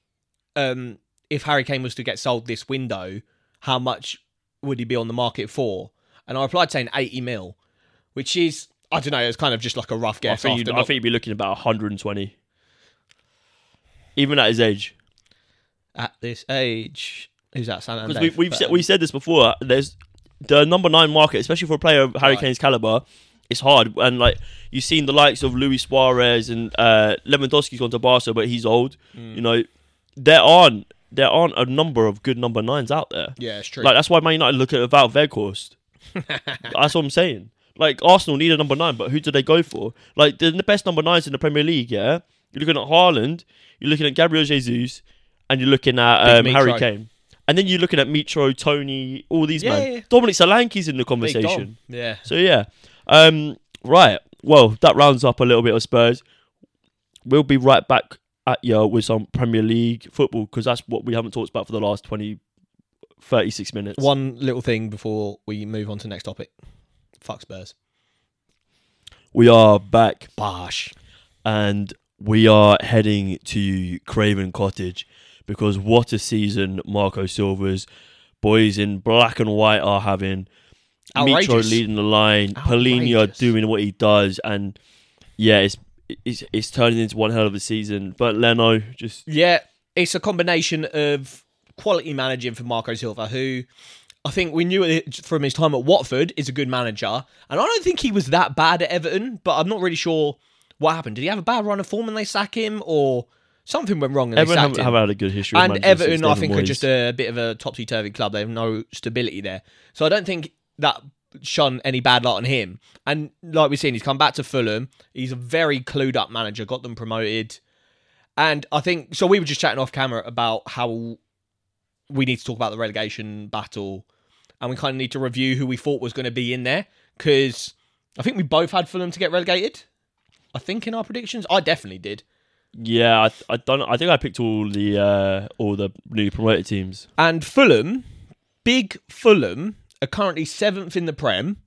um, if Harry Kane was to get sold this window, how much would he be on the market for? And I replied saying 80 mil, which is, I don't know, it's kind of just like a rough I guess. think, after I think you'd be looking about 120. Even at his age. at this age, who's that? San Because we, we've said, we said this before. There's the number nine market, especially for a player of Harry Right. Kane's caliber. It's hard, and like you've seen the likes of Luis Suarez and uh, Lewandowski's gone to Barca, but he's old. Mm. You know, there aren't there aren't a number of good number nines out there. Yeah, it's true. Like that's why Man United look at Wout Weghorst. that's what I'm saying. Like Arsenal need a number nine, but who do they go for? Like the, the best number nines in the Premier League. Yeah, you're looking at Haaland, you're looking at Gabriel Jesus, and you're looking at um, Harry Kane, and then you're looking at Mitro, Toney, all these Yeah, man. yeah. Dominic Solanke's in the conversation. Yeah. So yeah, um, right. Well, that rounds up a little bit of Spurs. We'll be right back at you with some Premier League football because that's what we haven't talked about for the last 20, 36 minutes. One little thing before we move on to the next topic. Fuck Spurs. We are back Bosh. and we are heading to Craven Cottage because what a season Marco Silva's boys in black and white are having. Mitro Outrageous. leading the line, Palhinha doing what he does, and yeah, it's it's it's turning into one hell of a season. But Leno just Yeah, it's a combination of quality managing for Marco Silva, who I think we knew it from his time at Watford is a good manager, and I don't think he was that bad at Everton. But I'm not really sure what happened. Did he have a bad run of form and they sack him, or something went wrong and they Everton sacked have, him? have had a good history. and Everton, I think, are Moyes. just a bit of a topsy turvy club. They have no stability there, so I don't think that shone any bad light on him. And like we've seen, he's come back to Fulham. He's a very clued up manager. Got them promoted, and I think so. We were just chatting off camera about how we need to talk about the relegation battle, and we kind of need to review who we thought was going to be in there because I think we both had Fulham to get relegated. I think in our predictions, I definitely did. yeah, I, I don't. I think I picked all the uh, all the newly promoted teams. And Fulham, big Fulham, are currently seventh in the Prem.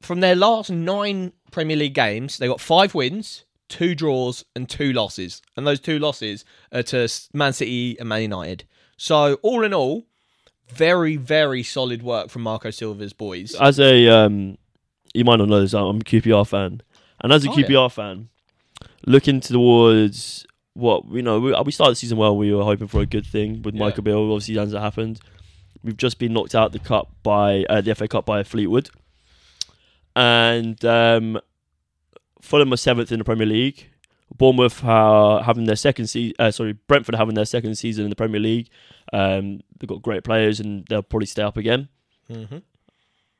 From their last nine Premier League games, they got five wins, two draws, and two losses. And those two losses are to Man City and Man United. So, all in all, very, very solid work from Marco Silva's boys. As a um, you might not know this, I'm a QPR fan, and as a Oh, yeah. QPR fan, looking towards what you know, we, we started the season well. We were hoping for a good thing with Yeah. Michael Beale. Obviously, that hasn't happened. We've just been knocked out the cup by uh, the FA Cup by Fleetwood, and um, Fulham are seventh in the Premier League. Bournemouth are having their second season. Uh, sorry, Brentford are having their second season in the Premier League. Um, they've got great players, and they'll probably stay up again hmm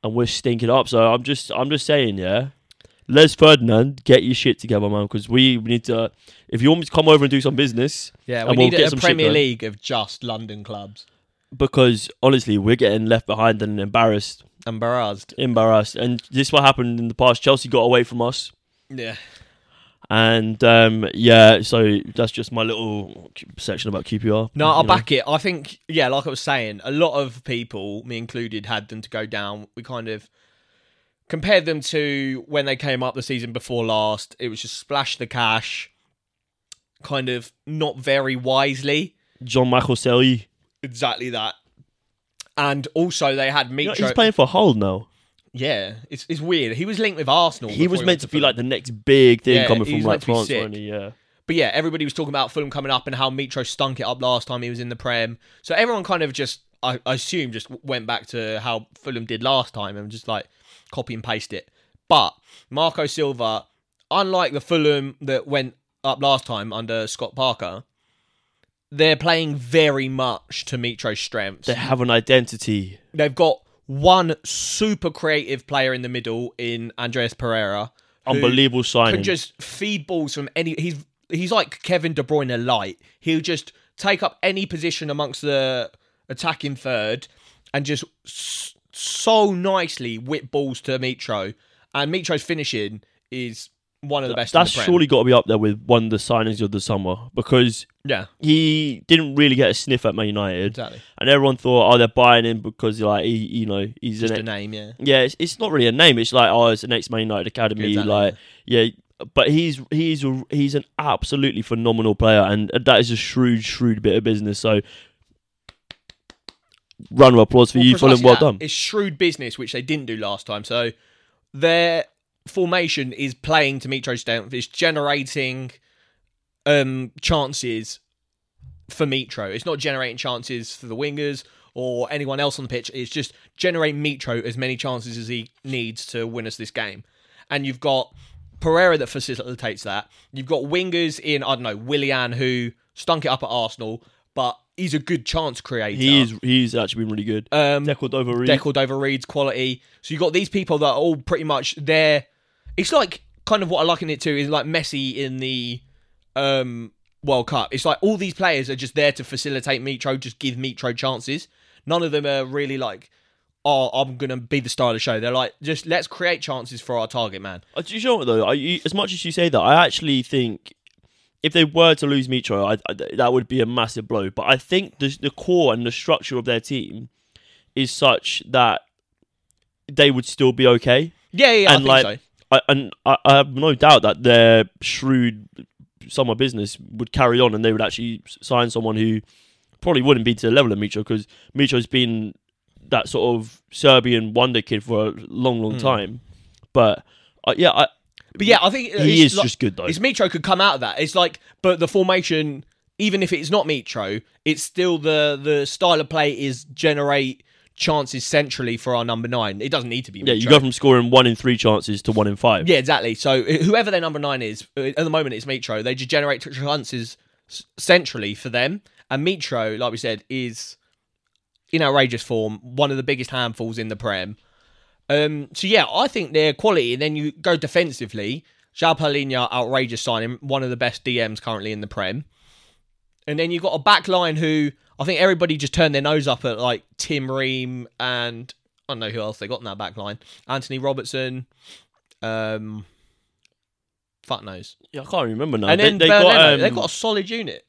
and we're stinking up. So I'm just, I'm just saying, yeah. Les Ferdinand, get your shit together, man, because we, need to. If you want me to come over and do some business, Yeah, we we'll need a Premier. League of just London clubs. because honestly, we're getting left behind and embarrassed, Embarrassed. embarrassed. And this is what happened in the past. Chelsea got away from us, Yeah. And um, yeah. So that's just my little section about QPR. No, I'll know. back it. I think, yeah, like I was saying, a lot of people, me included, had them to go down. We kind of compared them to when they came up the season before last. It was just splash the cash, kind of not very wisely. John Michael Seri. Exactly that. And also, they had You know, he's playing for Hull now. Yeah, it's, it's weird. He was linked with Arsenal. He was went meant to be like the next big thing Yeah, coming from like to France, wasn't? Yeah. But yeah, everybody was talking about Fulham coming up and how Mitro stunk it up last time he was in the Prem. So everyone kind of just, I, I assume, just went back to how Fulham did last time and just like copy and paste it. But Marco Silva, unlike the Fulham that went up last time under Scott Parker, they're playing very much to Mitro's strengths. They have an identity. They've got one super creative player in the middle in Andreas Pereira. Unbelievable signing. can just feed balls from any. He's he's like Kevin De Bruyne a light. He'll just take up any position amongst the attacking third and just so nicely whip balls to Mitro. And Mitro's finishing is one of the best. That's the surely got to be up there with one of the signings of the summer because yeah, he didn't really get a sniff at Man United, exactly. and everyone thought, oh, they're buying him because like he, you know, he's Just an a name, yeah. yeah. It's, it's not really a name. It's like oh, it's an ex Man United academy. Exactly. Like yeah, but he's he's a, he's an absolutely phenomenal player, and that is a shrewd shrewd bit of business. So. Round of applause for Well, you, Fulham. Well done. It's shrewd business, which they didn't do last time. So their formation is playing to Mitro's strength. It's generating um, chances for Mitro. It's not generating chances for the wingers or anyone else on the pitch. It's just generate Mitro as many chances as he needs to win us this game. And you've got Pereira that facilitates that. You've got wingers in, I don't know, Willian, who stunk it up at Arsenal, but he's a good chance creator. He is he's actually been really good. Um, Decordova-Reid. Deckled over Reed's quality. So you've got these people that are all pretty much there. It's like kind of what I liken it to is like Messi in the um, World Cup. It's like all these players are just there to facilitate Mitro, just give Mitro chances. None of them are really like, oh, I'm going to be the star of the show. They're like, just let's create chances for our target man. Uh, do you know what though? I, as much as you say that, I actually think if they were to lose Mitro, I, I, that would be a massive blow. But I think the the core and the structure of their team is such that they would still be okay. Yeah, yeah, I And, think like, so. I, and I, I have no doubt that their shrewd summer business would carry on, and they would actually sign someone who probably wouldn't be to the level of Mitro because Mitro's been that sort of Serbian wonder kid for a long, long time. But uh, yeah, I, But yeah, I think he is like- just good though. It's Mitro could come out of that. It's like, but the formation, even if it's not Mitro, it's still the the style of play is generate chances centrally for our number nine. It doesn't need to be. Yeah, Mitro. you go from scoring one in three chances to one in five. Yeah, exactly. So whoever their number nine is uh, at the moment, it's Mitro. They just generate chances centrally for them, and Mitro, like we said, is in outrageous form, one of the biggest handfuls in the Prem. Um, so yeah, I think their quality. And then you go defensively. João Palhinha, outrageous signing, one of the best DMs currently in the Prem. And then you've got a back line who I think everybody just turned their nose up at, like Tim Ream and I don't know who else they got in that back line. Anthony Robertson, um, fuck knows. Yeah, I can't remember now. and They- then they, Bernd got, Leno, um, they've got a solid unit.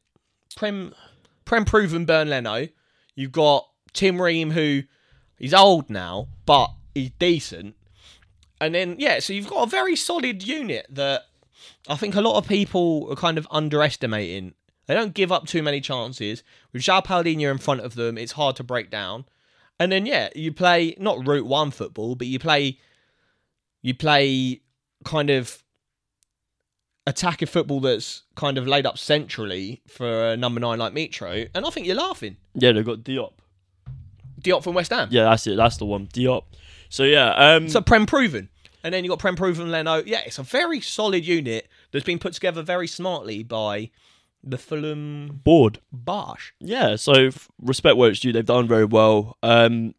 Prem, Prem proven Bernd Leno. You've got Tim Ream, who he's old now, but he's decent. And then yeah, so you've got a very solid unit that I think a lot of people are kind of underestimating. They don't give up too many chances. With João Palhinha in front of them, it's hard to break down. And then yeah, you play not route one football, but you play you play kind of attacking football that's kind of laid up centrally for a number nine like Mitro, and I think you're laughing. yeah, they've got Diop. Diop from West Ham. Yeah, that's it. That's the one. Diop. So yeah, um, So Prem proven. And then you got Prem proven Leno. Yeah, it's a very solid unit that's been put together very smartly by the Fulham board. Barsh. Yeah, so f- respect where it's due. They've done very well. Um,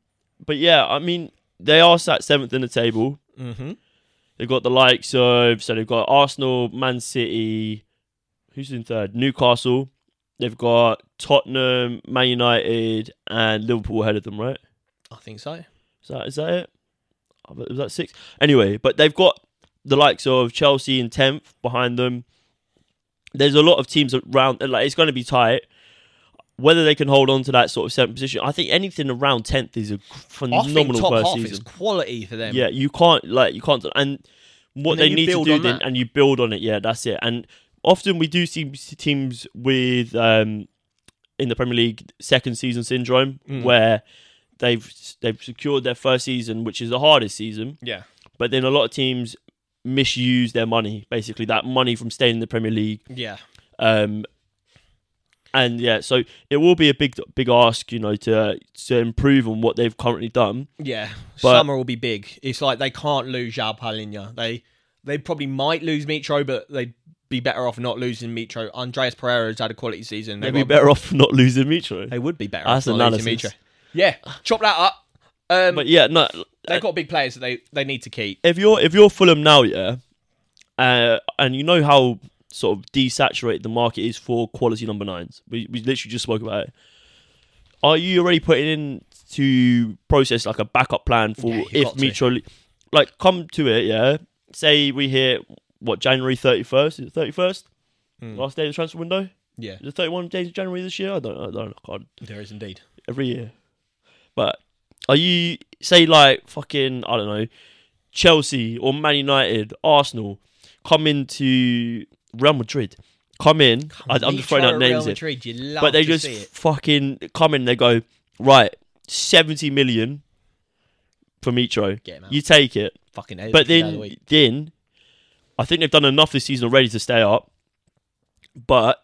but yeah, I mean, they are sat seventh in the table. Mm-hmm. They've got the likes of so they've got Arsenal, Man City. Who's in third? Newcastle. They've got Tottenham, Man United, and Liverpool ahead of them. Right? I think so. Is that is that it? Was that six? Anyway, but they've got the likes of Chelsea in tenth behind them. There's a lot of teams around. Like it's going to be tight. Whether they can hold on to that sort of seventh position, I think anything around tenth is a phenomenal top first half season. is quality for them. Yeah, you can't like you can't and what And they need to do then that. and you build on it. Yeah, that's it. And often we do see teams with um in the Premier League second season syndrome Mm. where they've they've secured their first season, which is the hardest season, Yeah. but then a lot of teams misuse their money, basically that money from staying in the Premier League. Yeah. Um and yeah, so it will be a big big ask, you know, to to improve on what they've currently done. Yeah. But- Summer will be big. It's like they can't lose João Palhinha. They they probably might lose Mitro, but they'd be better off not losing Mitro. Andreas Pereira's had a quality season. They'd They've be better off not losing Mitro. They would be better That's off not losing analysis. Mitro. Yeah. Chop that up. Um, But yeah, no, they've got big players that they, they need to keep. if you're if you're Fulham now, yeah, uh, and you know how sort of desaturated the market is for quality number nines. We we literally just spoke about it. Are you already putting in to process like a backup plan for Yeah, if. Mitro, like come to it, yeah? Say we hit what January thirty first? Is it thirty first? Hmm. Last day of the transfer window. Yeah, Is it thirty one days of January this year? I don't. I don't. I can't there is indeed. every year. But are you say like fucking I don't know Chelsea or Man United, Arsenal come into Real Madrid. Come in. I, I'm just throwing out names here. Madrid, but they just fucking come in. They go right, seventy million for Mitro. Get him out. You take it. fucking But of the then, then I think they've done enough this season already to stay up. But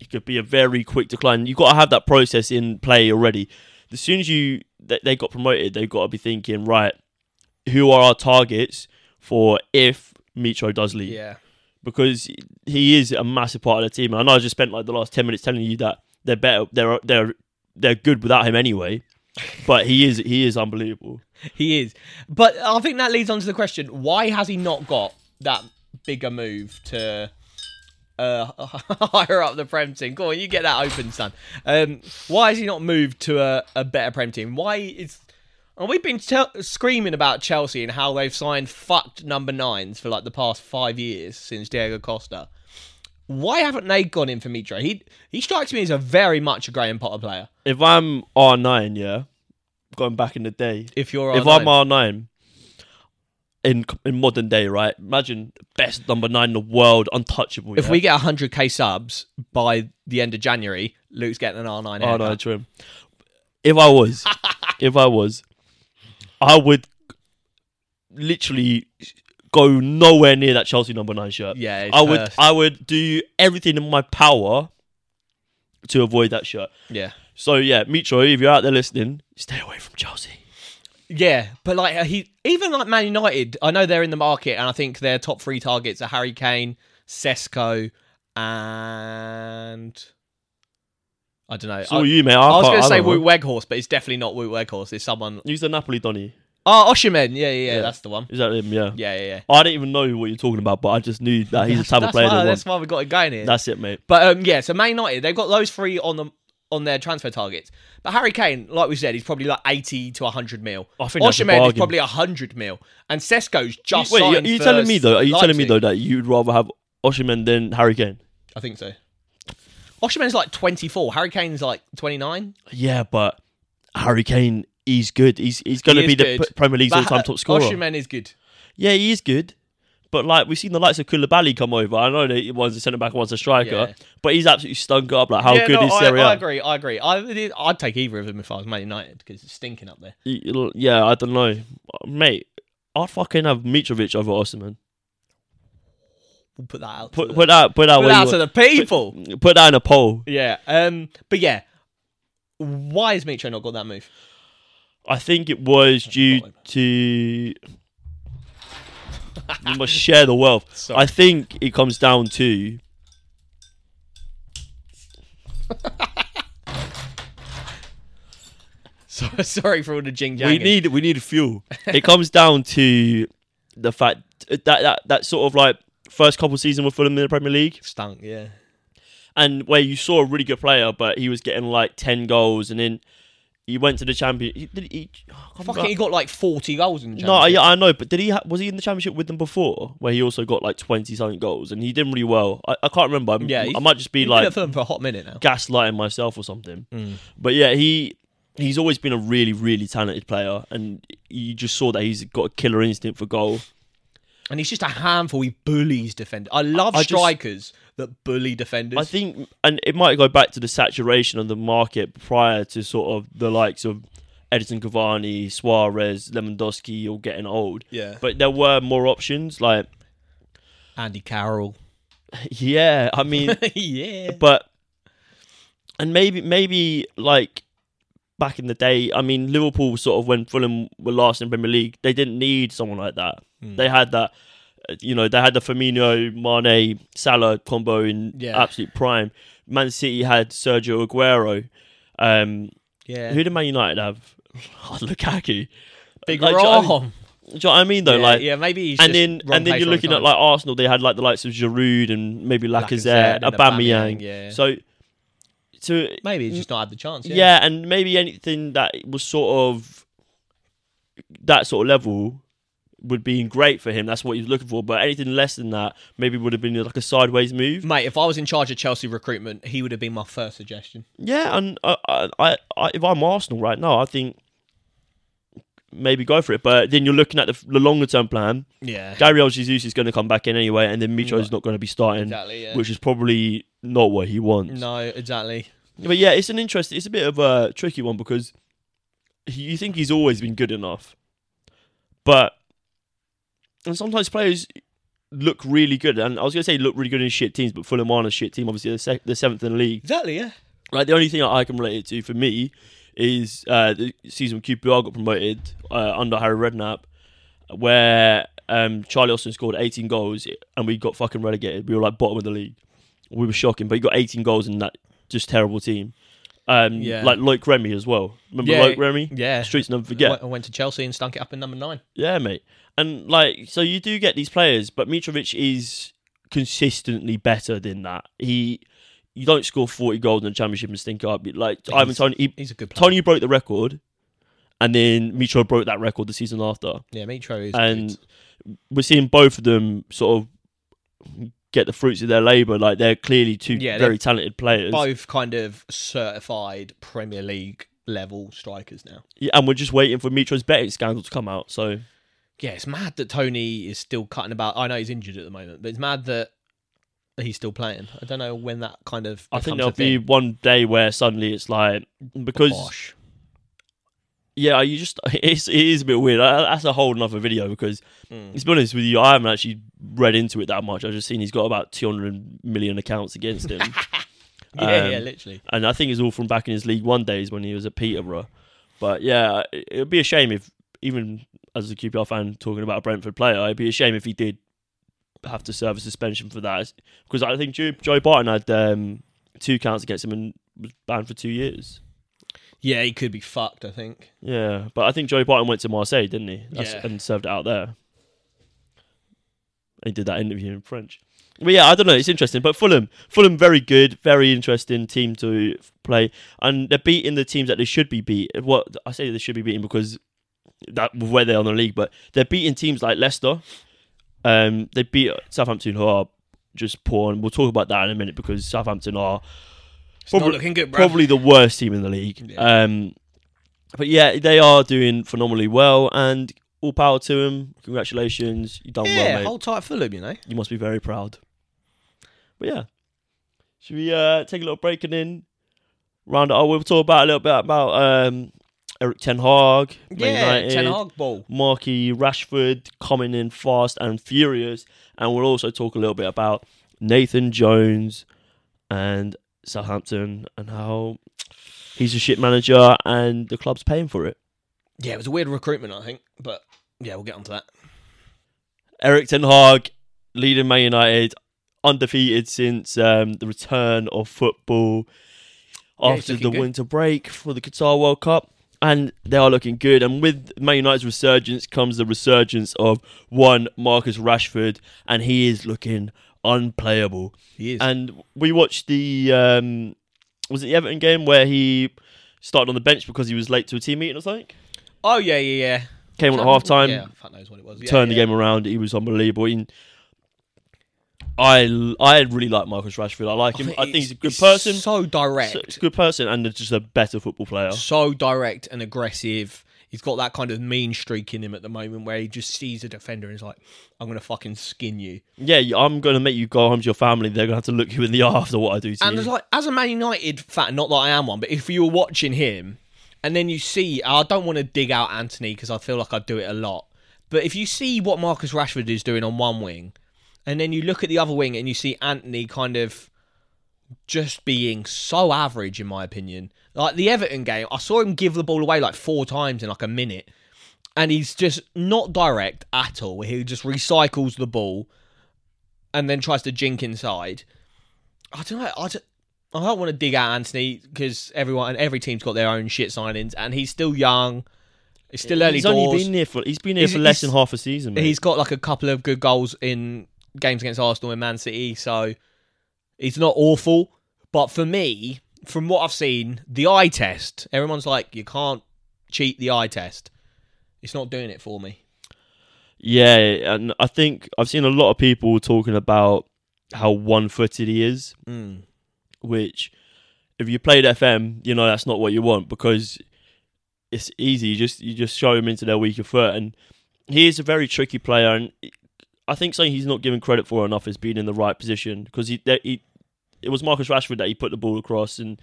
it could be a very quick decline. You've got to have that process in play already. As soon as you they, they got promoted, they've got to be thinking right. Who are our targets for if Mitro does leave? yeah, because he is a massive part of the team. I know I just spent like the last ten minutes telling you that they're better, they're they're they're good without him anyway. But he is he is unbelievable. he is. But I think that leads on to the question: Why has he not got that bigger move to? Uh, higher up the Prem team. Go on, you get that open, son. Um, why has he not moved to a, a better Prem team? Why is and we've been tel- screaming about Chelsea and how they've signed fucked number nines for like the past five years since Diego Costa. Why haven't they gone in for Mitro? He he strikes me as a very much a Graham Potter player. If I'm R nine, yeah, going back in the day. If you're if R9. I'm R nine in in modern day, right? Imagine best number nine in the world, untouchable. if yeah? we get 100k subs by the end of January, Luke's getting an R9 Oh haircut. no, trim. If I was, if I was, I would literally go nowhere near that Chelsea number nine shirt. Yeah, I would, cursed. I would do everything in my power to avoid that shirt. Yeah. So yeah, Mitro, if you're out there listening, stay away from Chelsea. Yeah, but like he, even like Man United, I know they're in the market, and I think their top three targets are Harry Kane, Sesko, and I don't know. It's I, all you, mate. I, I was going to say. Wout Weghorst, but it's definitely not Wout Weghorst. It's someone. Use the Napoli Donny. Oh, Osimhen. Yeah, yeah, yeah, Yeah. that's the one. Is that him? Yeah. Yeah, yeah, yeah. I didn't even know what you're talking about, but I just knew that he's the type of player why, that's why we got it going here. That's it, mate. But um, yeah, so Man United they've got those three on the on their transfer targets. But Harry Kane, like we said, he's probably like eighty to hundred mil. I think that's a Osimhen is bargain. probably hundred mil, and Sesko's just Wait, signed are you for telling me though? Are you telling me Leipzig. though that you'd rather have Osimhen than Harry Kane? I think so. Osimhen's like twenty four. Harry Kane's like twenty nine. Yeah, but Harry Kane, he's good. He's he's going to be the good. P- Premier League's all-time top scorer. Osimhen is good. Yeah, he is good. But like we've seen the likes of Koulibaly come over. I know that one's a centre back, one's a striker, Yeah. but he's absolutely stunk up. Like how yeah, good no, is I, Serie? I agree. I agree. I, I'd take either of them if I was Man United because it's stinking up there. Yeah, I don't know, mate. I'd fucking have Mitrovic over Osimhen. We'll put that out. Put to put that put that put out to the people. want- put that in a poll. Yeah. Um. But yeah, why has Mitro not got that move? I think it was due to you must share the wealth. Sorry. I think it comes down to So, sorry for all the jing we need we need fuel. it comes down to the fact that that that sort of like first couple season with Fulham in the Premier League, stunk. Yeah. and where you saw a really good player, but he was getting like ten goals, and then he went to the champion. He, did he? I can't Fucking, remember. he got like forty goals in the No, championship. yeah, I know, but did he? Ha- was he in the championship with them before, where he also got like twenty something goals, and he did really well? I, I can't remember. Yeah, I, he's- I might just be He's been like at Fulham for a hot minute now. gaslighting myself or something. Mm. But yeah, he he's always been a really really talented player, and you just saw that he's got a killer instinct for goal. And he's just a handful. He bullies defenders. I love I just- strikers that bully defenders. I think, and it might go back to the saturation of the market prior to sort of the likes of Edinson Cavani, Suarez, Lewandowski, all getting old. Yeah. But there were more options. Like, Andy Carroll. yeah, I mean, yeah. but and maybe maybe like back in the day, I mean Liverpool sort of when Fulham were last in Premier League, they didn't need someone like that. Hmm. They had that you know, they had the Firmino, Mane, Salah combo in Yeah. absolute prime. Man City had Sergio Aguero. Um, Yeah. who did Man United have? Oh, Lukaku. Big Like, do you know I mean? Rom. Do you know what I mean though? yeah, like yeah, maybe he's and just then and then you're looking at like Arsenal. They had like the likes of Giroud and maybe Lacazette Lacazette, Aubameyang. Aubameyang, yeah. So, so maybe he's just not had the chance. yeah. Yeah. and maybe anything that was sort of that sort of level would be great for him. That's what he's looking for. But anything less than that, maybe would have been like a sideways move. Mate, if I was in charge of Chelsea recruitment, he would have been my first suggestion. Yeah, and uh, I, I, I, if I'm Arsenal right now, I think maybe go for it. But then you're looking at the, the longer term plan. Yeah. Gabriel Jesus is going to come back in anyway, and then Mitro's Right. not going to be starting, Exactly. Yeah. which is probably not what he wants. no, exactly. But yeah, it's an interest. It's a bit of a tricky one because you think he's always been good enough, but and sometimes players look really good. And I was going to say look really good in shit teams, but Fulham aren't a shit team. Obviously, they're, sec- they're seventh in the league. Exactly. Yeah. Like the only thing I can relate it to for me is uh, the season when QPR got promoted uh, under Harry Redknapp, where um, Charlie Austin scored 18 goals and we got fucking relegated. We were like bottom of the league. We were shocking, but he got 18 goals in that just terrible team. Um, Yeah. like Loic Remy as well. Remember Yeah, Loic Remy? Yeah. Streets never forget. I went to Chelsea and stunk it up in number nine. Yeah, mate. And like, so you do get these players, but Mitrovic is consistently better than that. He, you don't score forty goals in the championship and stink it up. Like He's- Ivan Toney, he, He's a good player. Toney broke the record, and then Mitro broke that record the season after. Yeah, Mitro is. And good. we're seeing both of them sort of get the fruits of their labour. Like they're clearly two Yeah, very talented players. both kind of certified Premier League level strikers now. Yeah, and we're just waiting for Mitro's betting scandal to come out. So Yeah, it's mad that Toney is still cutting about. I know he's injured at the moment, but it's mad that he's still playing. I don't know when that kind of. I think there'll be one day where suddenly it's like because. Bosh. Yeah, you just it's, it is a bit weird. That's a whole nother video because, Mm. to be honest with you, I haven't actually read into it that much. I've just seen he's got about 200 million accounts against him. Yeah, Um, yeah, literally. and I think it's all from back in his League One days when he was at Peterborough. But yeah, it would be a shame if, even as a QPR fan talking about a Brentford player, it'd be a shame if he did have to serve a suspension for that. Because I think Joe, Joe Barton had um, two counts against him and was banned for two years. Yeah, he could be fucked. I think. Yeah, but I think Joe Barton went to Marseille, didn't he? That's- Yeah. And served it out there. He did that interview in French. But yeah, I don't know. It's interesting. But Fulham, Fulham, very good, very interesting team to play, and they're beating the teams that they should be beat. What I say they should be beating because that where they are in the league, but they're beating teams like Leicester. Um, they beat Southampton, who are just poor, and we'll talk about that in a minute because Southampton are Probably- good, probably the worst team in the league. Yeah. Um, but yeah, they are doing phenomenally well, and all power to them. Congratulations, you done Yeah, well, mate. hold tight, Fulham. You know. You must be very proud. But yeah, should we uh, take a little break and then round it up? We'll talk about a little bit about um, Eric Ten Hag, Man Yeah, United, Ten Hag ball. Marky Rashford coming in fast and furious, and we'll also talk a little bit about Nathan Jones and Southampton and how he's a shit manager and the club's paying for it. Yeah, it was a weird recruitment, I think, but yeah, we'll get onto that. Eric Ten Hag leading Man United, undefeated since um, the return of football Yeah, after the good. winter break for the Qatar World Cup. And they are looking good. And with Man United's resurgence comes the resurgence of one Marcus Rashford, and he is looking unplayable. He is. And we watched the um, was it the Everton game where he started on the bench because he was late to a team meeting or something. oh yeah, yeah, yeah. Came on at half time, Yeah, fuck knows what it was. Yeah, turned the game around. He was unbelievable. He- I I really like Marcus Rashford. I like him. I think he's a good person. So direct. So- good person and just a better football player. so direct and aggressive. He's got that kind of mean streak in him at the moment where he just sees a defender and is like, I'm going to fucking skin you. Yeah, I'm going to make you go home to your family. They're going to have to look you in the eye after what I do to And you. it's like, as a Man United fan, not that I am one, but if you were watching him and then you see, I don't want to dig out Antony because I feel like I do it a lot. But if you see what Marcus Rashford is doing on one wing and then you look at the other wing and you see Antony kind of just being so average, in my opinion. Like the Everton game, I saw him give the ball away like four times in like a minute. And he's just not direct at all. He just recycles the ball and then tries to jink inside. I don't know. I don't, I don't want to dig out Antony because everyone, and every team's got their own shit signings, and he's still young. It's still early he's doors. only been here for he's been here He's- for less than half a season. Mate. He's got like a couple of good goals in games against Arsenal and Man City, so he's not awful. But for me, from what I've seen, the eye test, everyone's like, you can't cheat the eye test. It's not doing it for me. Yeah, and I think I've seen a lot of people talking about how one-footed he is, Mm. which if you played FM, you know that's not what you want because it's easy. You just you just show him into their weaker foot, and he is a very tricky player. And I think something he's not given credit for enough is being in the right position because he, he it was Marcus Rashford that he put the ball across, and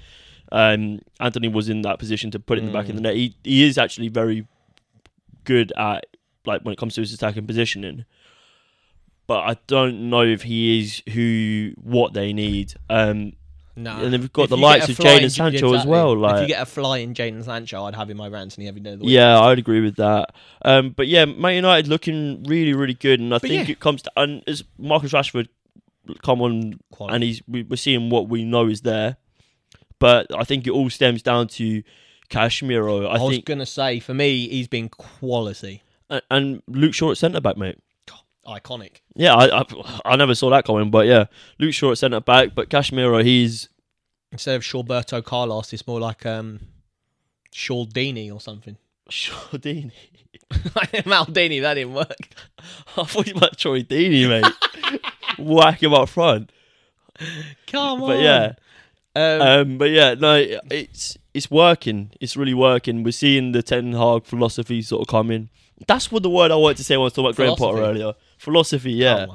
um, Antony was in that position to put it in the back of the net. He he is actually very good at like when it comes to his attacking positioning. But I don't know if he is who what they need. Um, No. And then we've got If the likes of flying- Jadon Sancho as well. Like, if you get a flying Jadon Sancho, I'd have him over Antony every day of the week. Yeah, I'd agree with that. Um, but yeah, Man United looking really, really good, and I But think yeah. it comes to and as Marcus Rashford come on, Quality. and he's we, we're seeing what we know is there. But I think it all stems down to Casemiro. I, I, was think, gonna say for me, he's been quality, and, and Luke Shaw at centre back, mate. iconic. Yeah, I, I I never saw that coming, but yeah, Luke Shaw at centre back, but Casemiro, he's Instead of Shawberto Carlos, it's more like um, Shaldini or something. Shordini. Maldini, that didn't work. I thought you meant Troy Deeney, mate. Whack him up front. Come on. But yeah, Um, Um, but yeah, no, it's it's working. It's really working. We're seeing the Ten Hag philosophy sort of come in. That's what the word I wanted to say when I was talking about Graham Potter earlier. Philosophy, yeah.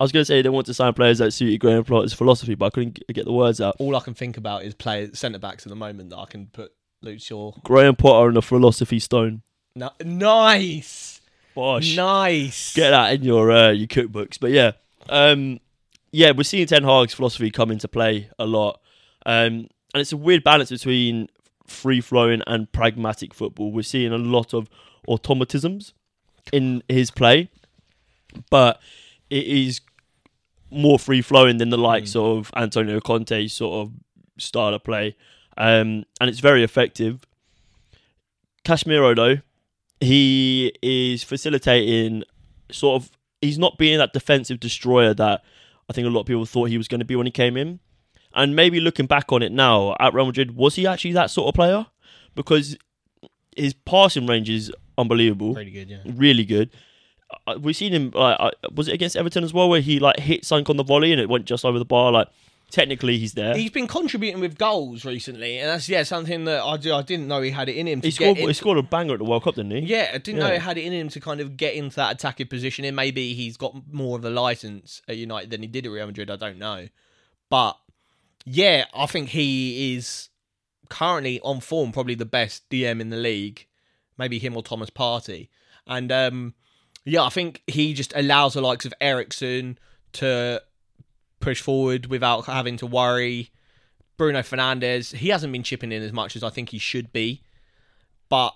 I was going to say they want to sign players that suited Graham Potter's philosophy, but I couldn't get the words out. All I can think about is play centre backs at the moment that I can put Luke Shaw. Graham Potter and the philosophy stone. No, nice, Bosh. nice. Get that in your uh, your cookbooks. But yeah, um, yeah, we're seeing Ten Hag's philosophy come into play a lot, um, and it's a weird balance between free flowing and pragmatic football. We're seeing a lot of automatisms in his play, but it is more free flowing than the likes of Antonio Conte's sort of style of play, um, and it's very effective. Casemiro though, he is facilitating sort of he's not being that defensive destroyer that I think a lot of people thought he was going to be when he came in. And maybe looking back on it now at Real Madrid, was he actually that sort of player? Because his passing range is unbelievable, Pretty good, yeah. really good. Uh, We've seen him. Like, uh, was it against Everton as well, where he like hit sunk on the volley and it went just over the bar? Like, technically, he's there. He's been contributing with goals recently, and that's yeah something that I, do, I didn't know he had it in him. To He get scored. in- He scored a banger at the World Cup, didn't he? Yeah, I didn't know he had it in him to kind of get into that attacking position. And maybe he's got more of a license at United than he did at Real Madrid. I don't know, but yeah, I think he is currently on form, probably the best DM in the league. Maybe him or Thomas Partey, and um, yeah, I think he just allows the likes of Eriksen to push forward without having to worry. Bruno Fernandes, he hasn't been chipping in as much as I think he should be, but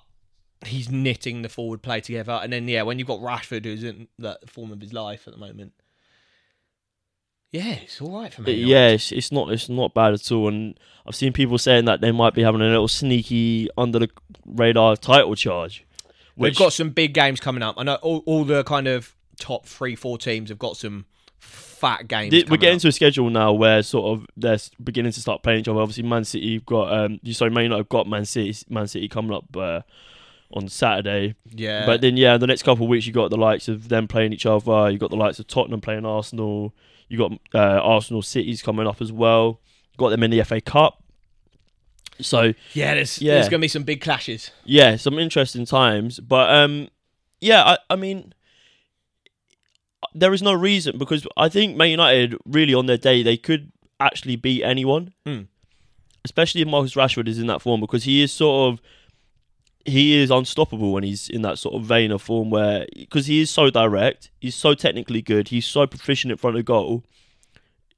he's knitting the forward play together. And then yeah, when you've got Rashford, who's in the form of his life at the moment, yeah, it's all right for me. Yeah, it's, it's not it's not bad at all, and I've seen people saying that they might be having a little sneaky under the radar title charge. we've got some big games coming up. I know all, all the kind of top three, four teams have got some fat games. We're getting up. to a schedule now where sort of they're beginning to start playing each other. Obviously, Man City you've got um, you sorry, Man United have got Man City Man City coming up uh, on Saturday. yeah, But then yeah, the next couple of weeks you got the likes of them playing each other. You got the likes of Tottenham playing Arsenal. You got uh, Arsenal City's coming up as well. Got them in the FA Cup. So yeah, there's Yeah. there's gonna be some big clashes. yeah, some interesting times. But um, yeah, I, I mean, there is no reason because I think Man United really on their day they could actually beat anyone, Hmm. especially if Marcus Rashford is in that form because he is sort of he is unstoppable when he's in that sort of vein of form where because he is so direct, he's so technically good, he's so proficient in front of goal.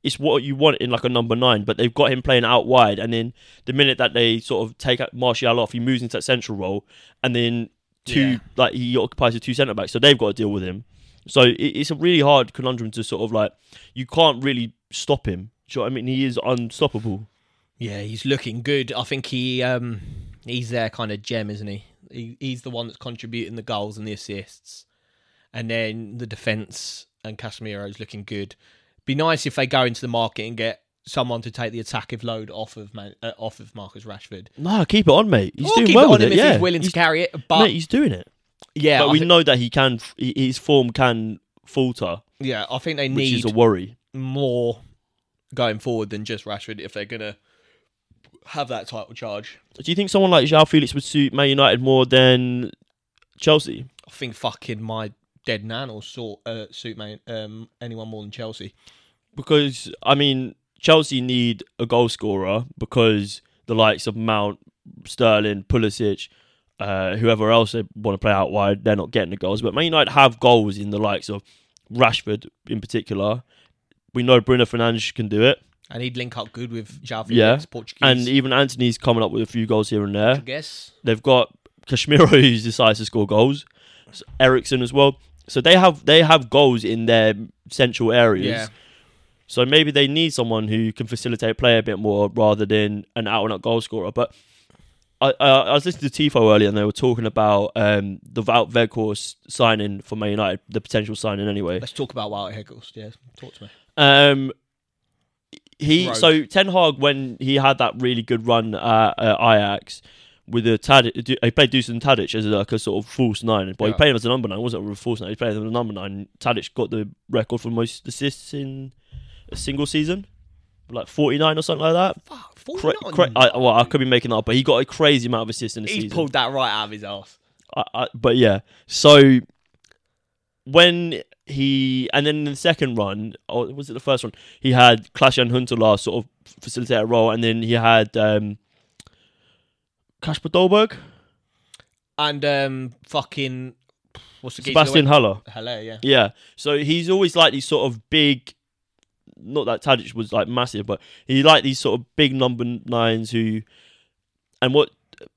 It's what you want in like a number nine, but they've got him playing out wide, and then the minute that they sort of take Martial off, he moves into that central role, and then two Yeah. like he occupies the two centre backs, so they've got to deal with him. So it's a really hard conundrum to sort of like you can't really stop him. Do you know what I mean? He is unstoppable. Yeah, he's looking good. I think he um he's their kind of gem, isn't he? he he's the one that's contributing the goals and the assists, and then the defense and Casemiro's looking good. Be nice if they go into the market and get someone to take the attacking load off of Man, uh, off of Marcus Rashford. No, keep it on, mate. He's Or doing keep well it on with him it. if yeah, he's willing to carry it. But mate, he's doing it. Yeah, but I we thi- know that he can. His form can falter, yeah, I think they which need is a worry. more going forward than just Rashford if they're gonna have that title charge. Do you think someone like João Felix would suit Man United more than Chelsea? I think fucking my dead nan will sort uh, suit man, um, anyone more than Chelsea. Because I mean, Chelsea need a goal scorer because the likes of Mount, Sterling, Pulisic, uh, whoever else they want to play out wide, they're not getting the goals. But Man United have goals in the likes of Rashford in particular. We know Bruno Fernandes can do it, And he'd link up good with Felix, Yeah. Portuguese. and even Antony's coming up with a few goals here and there. I guess. They've got Casemiro who decides to score goals, Eriksen as well. So they have they have goals in their central areas. Yeah. So maybe they need someone who can facilitate play a bit more rather than an out and out goal scorer. But I, I, I was listening to Tifo earlier and they were talking about um, the Wout Weghorst signing for Man United, the potential signing anyway. Let's talk about Wout Higgles. Yeah, talk to me. Um, he Rogue. so Ten Hag when he had that really good run at uh, Ajax with a Tadic, he played Dusan Tadic as like a sort of false nine, but he played him as a number nine. It wasn't a false nine. He played him as a number nine. Tadic got the record for most assists in a single season, like forty nine or something like that. Fuck, 49. cra- I, well, I could be making that up, but he got a crazy amount of assists in a He's season. pulled that right out of his ass. I, I, but yeah, so when he and then in the second run, or was it the first one? He had Klaas-Jan Huntelaar sort of facilitate a role, and then he had um, Kasper Dolberg, And um, fucking what's the Sebastian that Haller. yeah. Yeah, so he's always like these sort of big. Not that Tadic was like massive, but he liked these sort of big number nines who, and what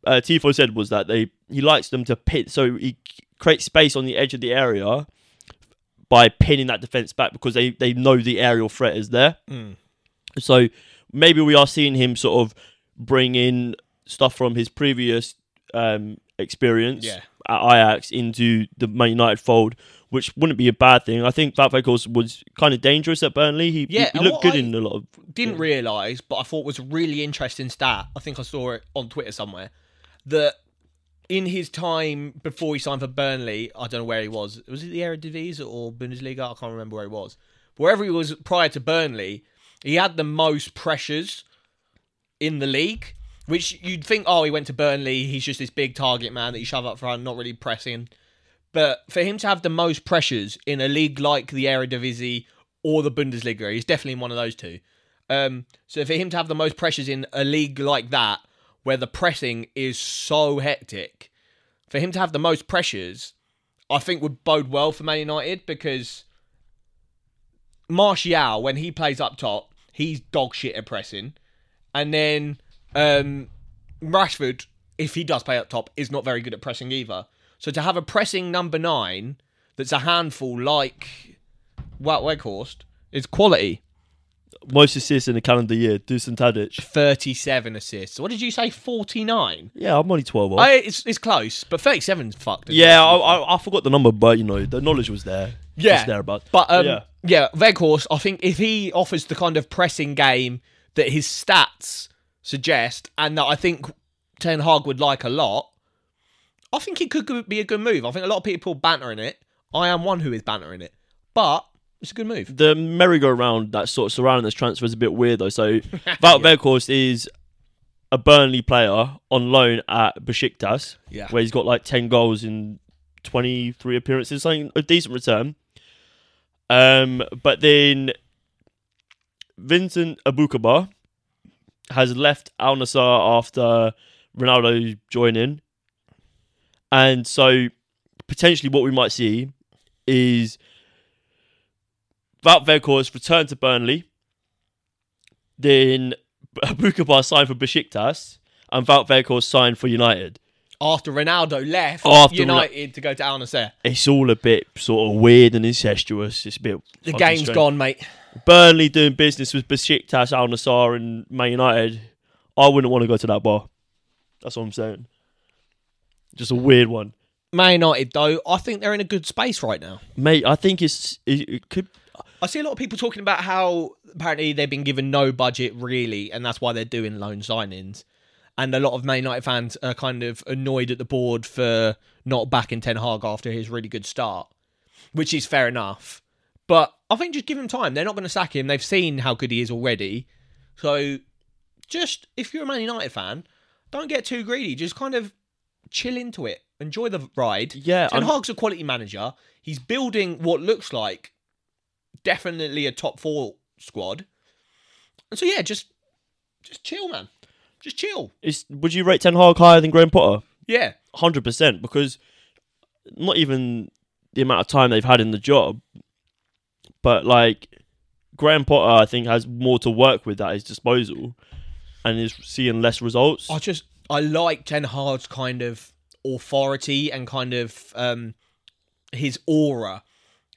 uh, Tifo said was that they he likes them to pit, so he creates space on the edge of the area by pinning that defense back because they they know the aerial threat is there. Mm. So maybe we are seeing him sort of bring in stuff from his previous um, experience Yeah. at Ajax into the Man United fold, which wouldn't be a bad thing. I think Wout Weghorst was kind of dangerous at Burnley. He, Yeah, he, looked good I- in a lot of. Didn't Yeah. realise, but I thought was a really interesting stat. I think I saw it on Twitter somewhere. That in his time before he signed for Burnley, I don't know where he was. Was it the Eredivisie or Bundesliga? I can't remember where he was. Wherever he was prior to Burnley, he had the most pressures in the league. Which you'd think, oh, he went to Burnley. He's just this big target man that you shove up front, not really pressing. But for him to have the most pressures in a league like the Eredivisie or the Bundesliga, he's definitely in one of those two. Um, so for him to have the most pressures in a league like that, where the pressing is so hectic, for him to have the most pressures, I think would bode well for Man United because Martial, when he plays up top, he's dog shit at pressing, and then um, Rashford, if he does play up top, is not very good at pressing either. So to have a pressing number nine that's a handful like Wout Weghorst is quality. Most assists in the calendar year, Dusan Tadic. 37 assists. What did you say? 49? Yeah, I'm only 12 off. I, it's, it's close, but 37's fucked. yeah. I, I, I forgot the number, but you know, the knowledge was there. Yeah. Just thereabouts. But um, yeah. yeah. Weghorst, I think if he offers the kind of pressing game that his stats suggest, and that I think Ten Hag would like a lot, I think it could be a good move. I think a lot of people bantering it. I am one who is bantering it, but it's a good move. the merry-go-round that sort of surrounding this transfer is a bit weird though. So Wout Weghorst is a Burnley player on loan at Besiktas, Yeah. where he's got like ten goals in twenty-three appearances, something a decent return. Um, but then Vincent Aboubakar has left Al Nassr after Ronaldo joining, and so potentially what we might see is Wout Weghorst returned to Burnley. Then Aboubakar signed for Besiktas, and Wout Weghorst signed for United. After Ronaldo left After United to go to Al Nassr, It's all a bit sort of weird and incestuous. It's a bit. the game's strange. gone, mate. Burnley doing business with Besiktas, Al Nassr, and Man United. I wouldn't want to go to that bar. That's what I'm saying. Just a weird one, Man United, though, I think they're in a good space right now. mate. I think it's it, it could. I see a lot of people talking about how apparently they've been given no budget really, and that's why they're doing loan signings. And a lot of Man United fans are kind of annoyed at the board for not backing Ten Hag after his really good start, which is fair enough. But I think just give him time. They're not going to sack him. They've seen how good he is already. So just if you're a Man United fan, don't get too greedy. Just kind of chill into it, enjoy the ride. Yeah, Ten I'm- Hag's a quality manager. He's building what looks like definitely a top four squad. And so yeah, just just chill, man. Just chill. Is, would you rate Ten Hag higher than Graham Potter? Yeah. Hundred percent, because not even the amount of time they've had in the job, but like Graham Potter, I think has more to work with at his disposal, and is seeing less results. I just I like Ten Hag's kind of authority and kind of um his aura.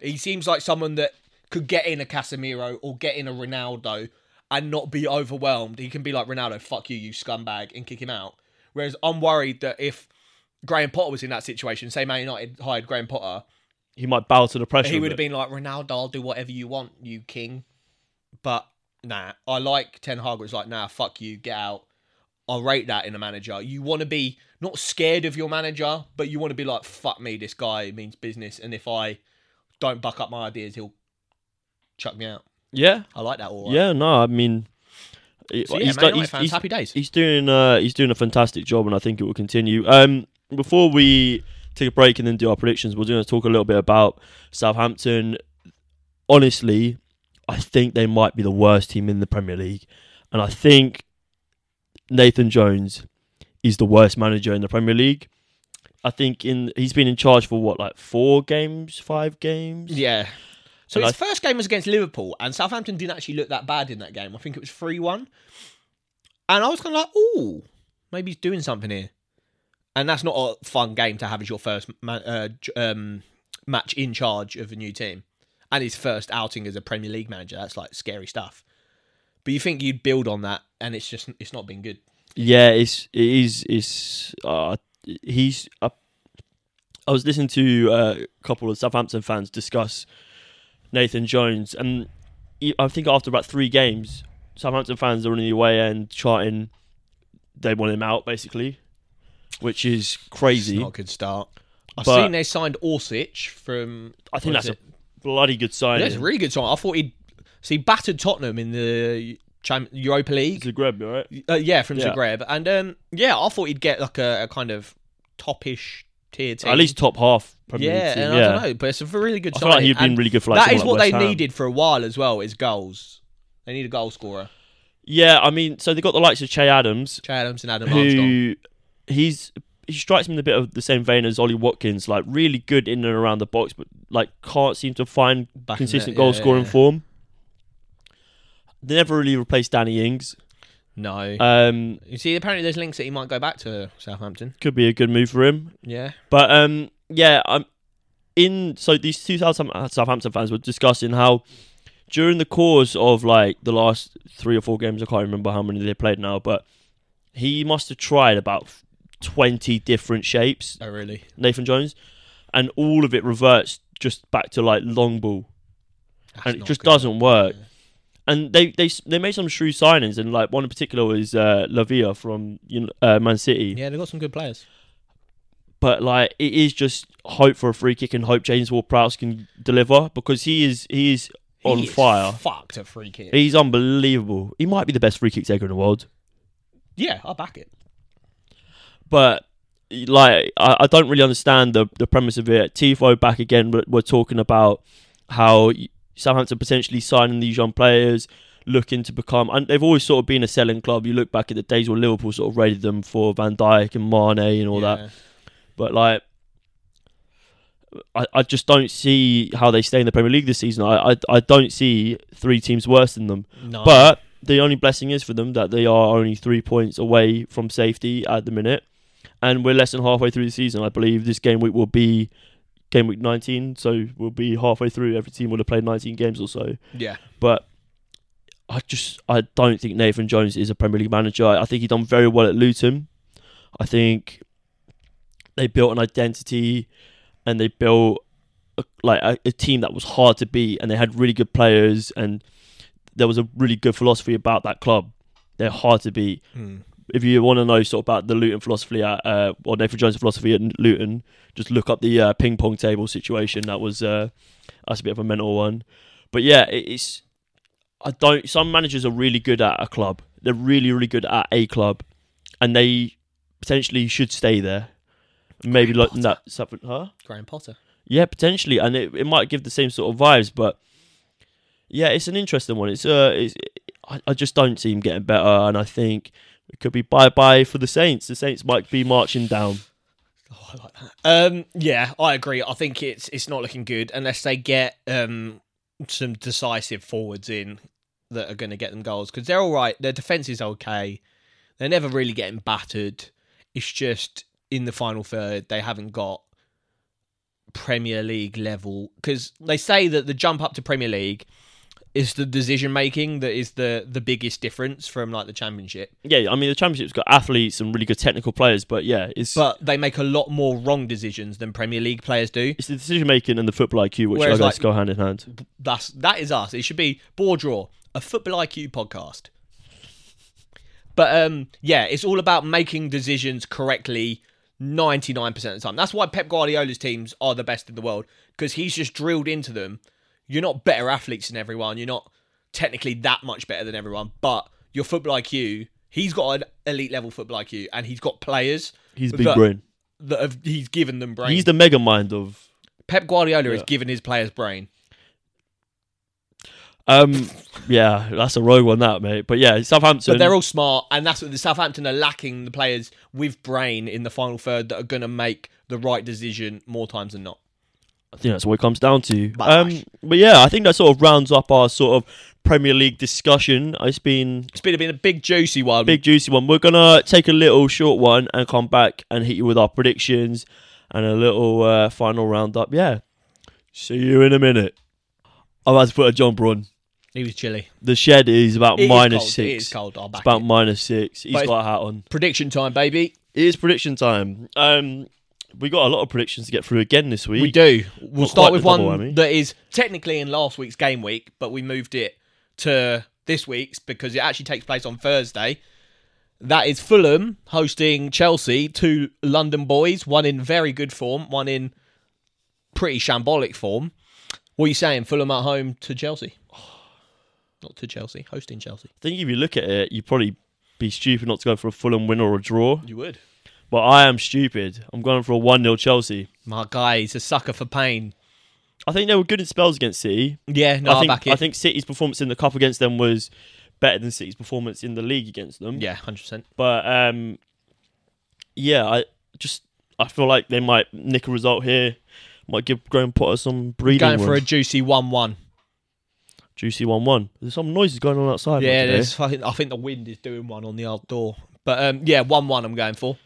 He seems like someone that could get in a Casemiro or get in a Ronaldo and not be overwhelmed. He can be like Ronaldo, fuck you, you scumbag, and kick him out. Whereas I'm worried that if Graham Potter was in that situation, say Man United hired Graham Potter, he might bow to the pressure. he would have been like Ronaldo, I'll do whatever you want, you king. But nah, I like Ten Hag. Was like, nah, fuck you, get out. I rate that in a manager. You want to be not scared of your manager, but you want to be like, fuck me, this guy means business, and if I don't buck up my ideas, he'll chuck me out. Yeah, I like that. All right. yeah. No, I mean, So yeah, he's, Man he's, fans, he's- happy days. he's doing uh, he's doing a fantastic job, and I think it will continue. Um, before we take a break and then do our predictions, we're going to talk a little bit about Southampton. Honestly, I think they might be the worst team in the Premier League, and I think Nathan Jones is the worst manager in the Premier League. I think in he's been in charge for what like four games, five games. Yeah. So And his first game was against Liverpool, and Southampton didn't actually look that bad in that game. I think it was 3 1. And I was kind of like, "Oh, maybe he's doing something here. And that's not a fun game to have as your first ma- uh, um, match in charge of a new team. And his first outing as a Premier League manager. That's like scary stuff. But you think you'd build on that, and it's just, it's not been good. Yeah, it's it is it's uh he's uh, I was listening to uh, a couple of Southampton fans discuss Nathan Jones, and I think after about three games, Southampton fans are on the away end charting they want him out basically, which is crazy. It's not a good start. I've But- seen they signed Orsic from. I think that's a bloody good sign. That's a really good sign. I thought he'd. See, battered Tottenham in the Europa League. Zagreb, right? Uh, yeah, from Yeah. Zagreb, and um, yeah, I thought he'd get like a, a kind of topish tier team. At least top half. Premier yeah, and yeah. I don't know, but it's a really good I feel like he'd been really good for like, that is like what they Ham. needed for a while as well. Is goals. They need a goal scorer. Yeah, I mean, so they got the likes of Che Adams, Che Adams and Adam Armstrong. who he's he strikes me in a bit of the same vein as Ollie Watkins, like really good in and around the box, but like can't seem to find Back consistent there, goal yeah, scoring yeah. form. They never really replaced Danny Ings. No, Um, you see, apparently there's links that he might go back to Southampton. could be a good move for him, Yeah, but um, yeah, I'm in. So these two Southampton fans were discussing how during the course of like the last three or four games, I can't remember how many they played now, but he must have tried about twenty different shapes oh really? Nathan Jones, and all of it reverts just back to like long ball, That's and it just good. doesn't work. And they they they made some shrewd signings, and like one in particular was uh, Lavia from you know, uh, Man City. Yeah, they've got some good players. But like it is just hope for a free kick and hope James Ward-Prowse can deliver because he is he is on He is fire. Fucked a free kick. He's unbelievable. He might be the best free kick taker in the world. yeah, I'll back it. but like I, I don't really understand the the premise of it. Tifo back again. We're, we're talking about how Southampton potentially signing these young players, looking to become, and they've always sort of been a selling club. You look back at the days where Liverpool sort of raided them for Van Dijk and Mane and all that. But like, I, I just don't see how they stay in the Premier League this season. I, I I don't see three teams worse than them. No. But the only blessing is for them that they are only three points away from safety at the minute, and we're less than halfway through the season. I believe this game week will be game week 19, so we'll be halfway through. Every team will have played 19 games or so. yeah, But I just I don't think Nathan Jones is a Premier League manager. I think he done very well at Luton. I think they built an identity and they built a, like a, a team that was hard to beat, and they had really good players, and there was a really good philosophy about that club. They're hard to beat. Hmm. If you want to know sort of about the Luton philosophy at uh, or Nathan Jones' philosophy at Luton, just look up the uh, ping pong table situation. That was uh, that's a bit of a mental one. But yeah, it's I don't. Some managers are really good at a club. they're really, really good at a club, and they potentially should stay there. Maybe like that something, huh? Graham Potter. Yeah, potentially, and it, it might give the same sort of vibes. But yeah, it's an interesting one. It's uh, it's, I, I just don't see him getting better, and I think it could be bye bye for the Saints. The Saints might be marching down. Oh, I like that. Um, yeah, I agree. I think it's it's not looking good unless they get um some decisive forwards in that are going to get them goals because they're all right. Their defense is okay. They're never really getting battered. It's just in the final third they haven't got Premier League level because they say that the jump up to Premier League is the decision making that is the the biggest difference from like the Championship. Yeah, I mean the Championship's got athletes and really good technical players, but yeah, it's But they make a lot more wrong decisions than Premier League players do. it's the decision making and the football IQ which Whereas, I guess like- go hand in hand. That's that is us. It should be BoreDraw, a football IQ podcast. But um, yeah, it's all about making decisions correctly 99% of the time. That's why Pep Guardiola's teams are the best in the world because he's just drilled into them. You're not better athletes than everyone. You're not technically that much better than everyone, but your football IQ, he's got an elite level football IQ and he's got players He's big that, brain. that have, he's given them brain. He's the mega mind of Pep Guardiola has Yeah. given his players brain. um yeah, that's a rogue one that mate. But yeah, Southampton But they're all smart, and that's what the Southampton are lacking the players with brain in the final third that are going to make the right decision more times than not. I think that's what it comes down to. Um, but yeah, I think that sort of rounds up our sort of Premier League discussion. It's been It's been, been a big juicy one. big juicy one. We're gonna take a little short one and come back and hit you with our predictions and a little uh, final roundup. Yeah, see you in a minute. I've had to put a jumper on. He was chilly. The shed is about It is minus cold. six. It is cold. I'll It's about it. minus six. He's But got a hat on. Prediction time, baby. It is prediction time. Um, we got a lot of predictions to get through again this week. We do. We'll Not start with one whammy. that is technically in last week's game week, but we moved it to this week's because it actually takes place on Thursday. That is Fulham hosting Chelsea, two London boys, one in very good form, one in pretty shambolic form. What are you saying? Fulham at home to Chelsea? Not to Chelsea, hosting Chelsea. I think if you look at it, you'd probably be stupid not to go for a Fulham win or a draw. You would. But I am stupid. I'm going for a 1 0 Chelsea. My guy, he's a sucker for pain. I think they were good in spells against City. Yeah, no, I think back it. I think City's performance in the cup against them was better than City's performance in the league against them. yeah, hundred percent. But um, yeah, I just I feel like they might nick a result here. Might give Graham Potter some breathing Going for a juicy one-one. juicy one one. There's some noises going on outside. Yeah, today. there's. I think, I think the wind is doing one on the old door. But um, yeah, one-one. I'm going for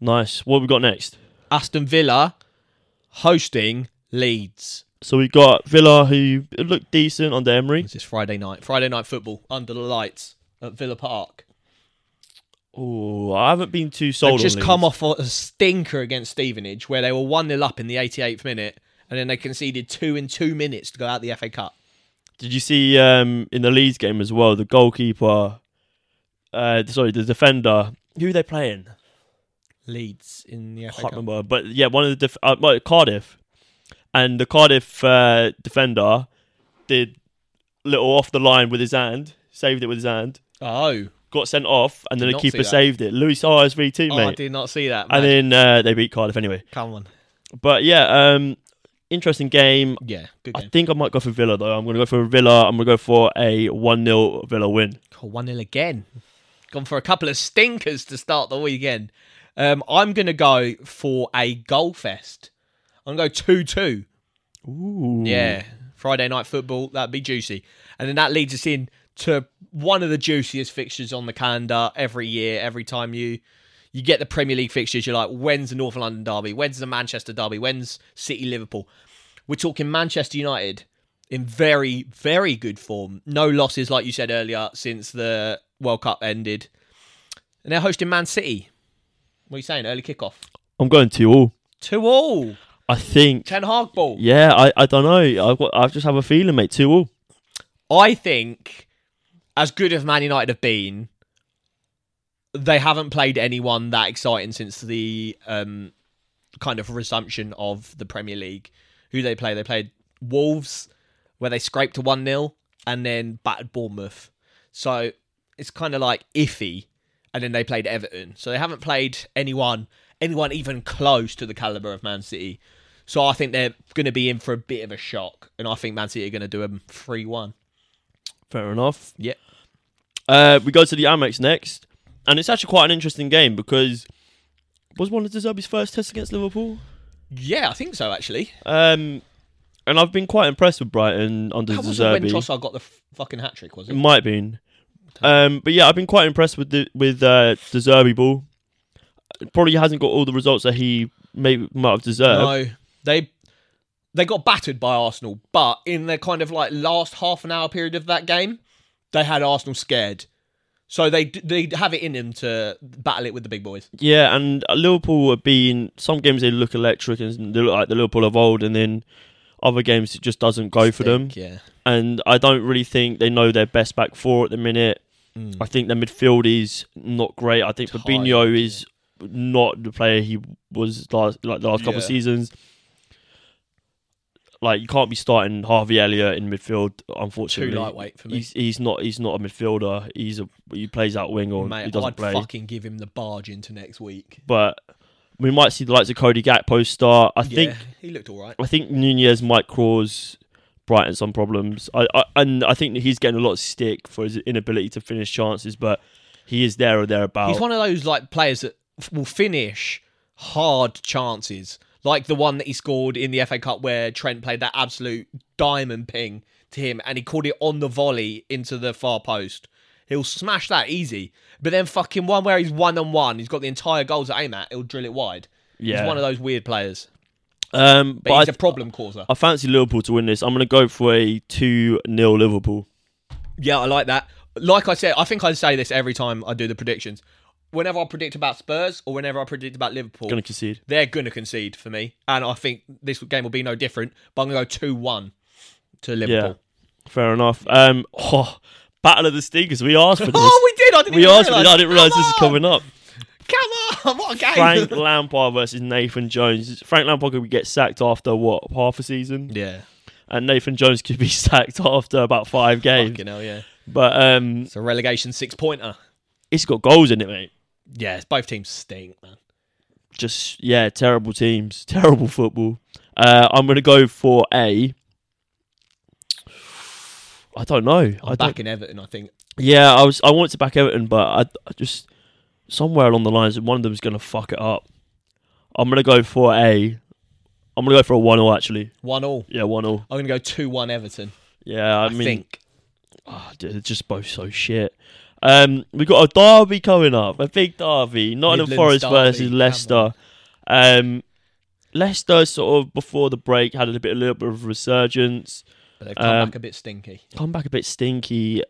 nice. What have we got next? Aston Villa hosting Leeds. So we got Villa who looked decent under Emery. This is Friday night. Friday night football under the lights at Villa Park. Oh, I haven't been too They've sold. just on come off a stinker against Stevenage, where they were one 0 up in the 88th minute, and then they conceded two in two minutes to go out the FA Cup. Did you see um, in the Leeds game as well? The goalkeeper, uh, sorry, the defender. Who are they playing? Leeds in the I can't Cup. remember, but yeah, one of the def- uh, well, Cardiff, and the Cardiff uh, defender did little off the line with his hand, saved it with his hand, Oh, got sent off, and then Did the not see keeper that. saved it. Luis RSVT, oh I did not see that. and then uh, they beat Cardiff anyway. Come on. But yeah, um, interesting game. Yeah, good game. I game. think I might go for Villa though. I'm going to go for Villa. I'm going to go for a one 0 Villa win. 1 0 again. Gone for a couple of stinkers to start the weekend. Um, I'm going to go for a goal fest. I'm going to go 2 2. Ooh, Yeah. Friday night football. That'd be juicy. And then that leads us in to one of the juiciest fixtures on the calendar every year. Every time you you get the Premier League fixtures, you're like, when's the North London derby? When's the Manchester derby? When's City Liverpool? We're talking Manchester United in very, very good form. No losses, like you said earlier, since the World Cup ended. And they're hosting Man City. What are you saying? Early kickoff. I'm going two all. Two all. I think. Ten Hag ball. Yeah, I, I don't know. I've got, I just have a feeling, mate. Two all. I think, as good as Man United have been, they haven't played anyone that exciting since the um, kind of resumption of the Premier League. Who they play? They played Wolves, where they scraped to 1 0 and then battered Bournemouth. So it's kind of like iffy, and then they played Everton, so they haven't played anyone anyone even close to the caliber of Man City. So I think they're going to be in for a bit of a shock, and I think Man City are going to do them three one. Fair enough. Yeah. Uh, we go to the Amex next, and it's actually quite an interesting game because was one of De Zerbi's first tests against Liverpool. Yeah, I think so actually. Um, and I've been quite impressed with Brighton under That was when Zerbi. Trossard got the f- fucking hat trick, was It it? might have been. Um, but yeah, I've been quite impressed with the with uh, De Zerbi ball. Probably hasn't got all the results that he maybe might have deserved. No, they they got battered by Arsenal, but in the kind of like last half an hour period of that game, they had Arsenal scared. So they they have it in them to battle it with the big boys. Yeah, and Liverpool have been some games they look electric and they look like the Liverpool of old, and then other games it just doesn't go for them. Yeah, And I don't really think they know their best back four at the minute. I think their midfield is not great. I think Tired, Fabinho is not the player he was last like the last couple of seasons. Like you can't be starting Harvey Elliott in midfield. Unfortunately, too lightweight for me. He's he's not he's not a midfielder. He's a he plays out wing or he doesn't I'd play. fucking give him the barge into next week. But we might see the likes of Cody Gakpo start. I think he looked all right. I think Nunez might cause Brighton some problems. I, I and I think he's getting a lot of stick for his inability to finish chances, but he is there or thereabouts. He's one of those like players that f- will finish hard chances, like the one that he scored in the FA Cup where Trent played that absolute diamond ping to him, and he called it on the volley into the far post. He'll smash that easy, but then fucking one where he's one on one, he's got the entire goal to aim at. He'll drill it wide. yeah, He's one of those weird players, um, but, but he's I, a problem causer. I fancy Liverpool to win this. I'm going to go for a two 0 Liverpool. Yeah, I like that. Like I said, I think I say this every time I do the predictions. Whenever I predict about Spurs or whenever I predict about Liverpool, Going to concede. they're going to concede for me. And I think this game will be no different. But I'm going to go 2 1 to Liverpool. Yeah, Fair enough. Um, oh, Battle of the Stinkers. We asked for this. Oh, we did. I didn't we asked for this. I didn't realise this is coming up. Come on. What a game. Frank Lampard versus Nathan Jones. Frank Lampard could get sacked after what half a season, yeah. and Nathan Jones could be sacked after about five games. Fucking hell, yeah. But um, It's a relegation six pointer. it's got goals in it, mate. Yeah, it's both teams stink, man. Just yeah, terrible teams, terrible football. Uh, I'm gonna go for a. I don't know. I'm I don't, back in Everton, I think. yeah, I was. I wanted to back Everton, but I, I just somewhere along the lines, one of them is gonna fuck it up. I'm gonna go for a. I'm gonna go for a one 0 actually. 1 all. Yeah, one 0 I'm going to go 2 1 Everton. Yeah, I, I, mean, think. oh, dude, they're just both so shit. Um, we've got a derby coming up, a big derby. Nottingham Midlands Forest derby, versus Leicester. Um, Leicester sort of before the break had a bit, a little bit of resurgence. But they've come Um, back a bit stinky. Come back a bit stinky.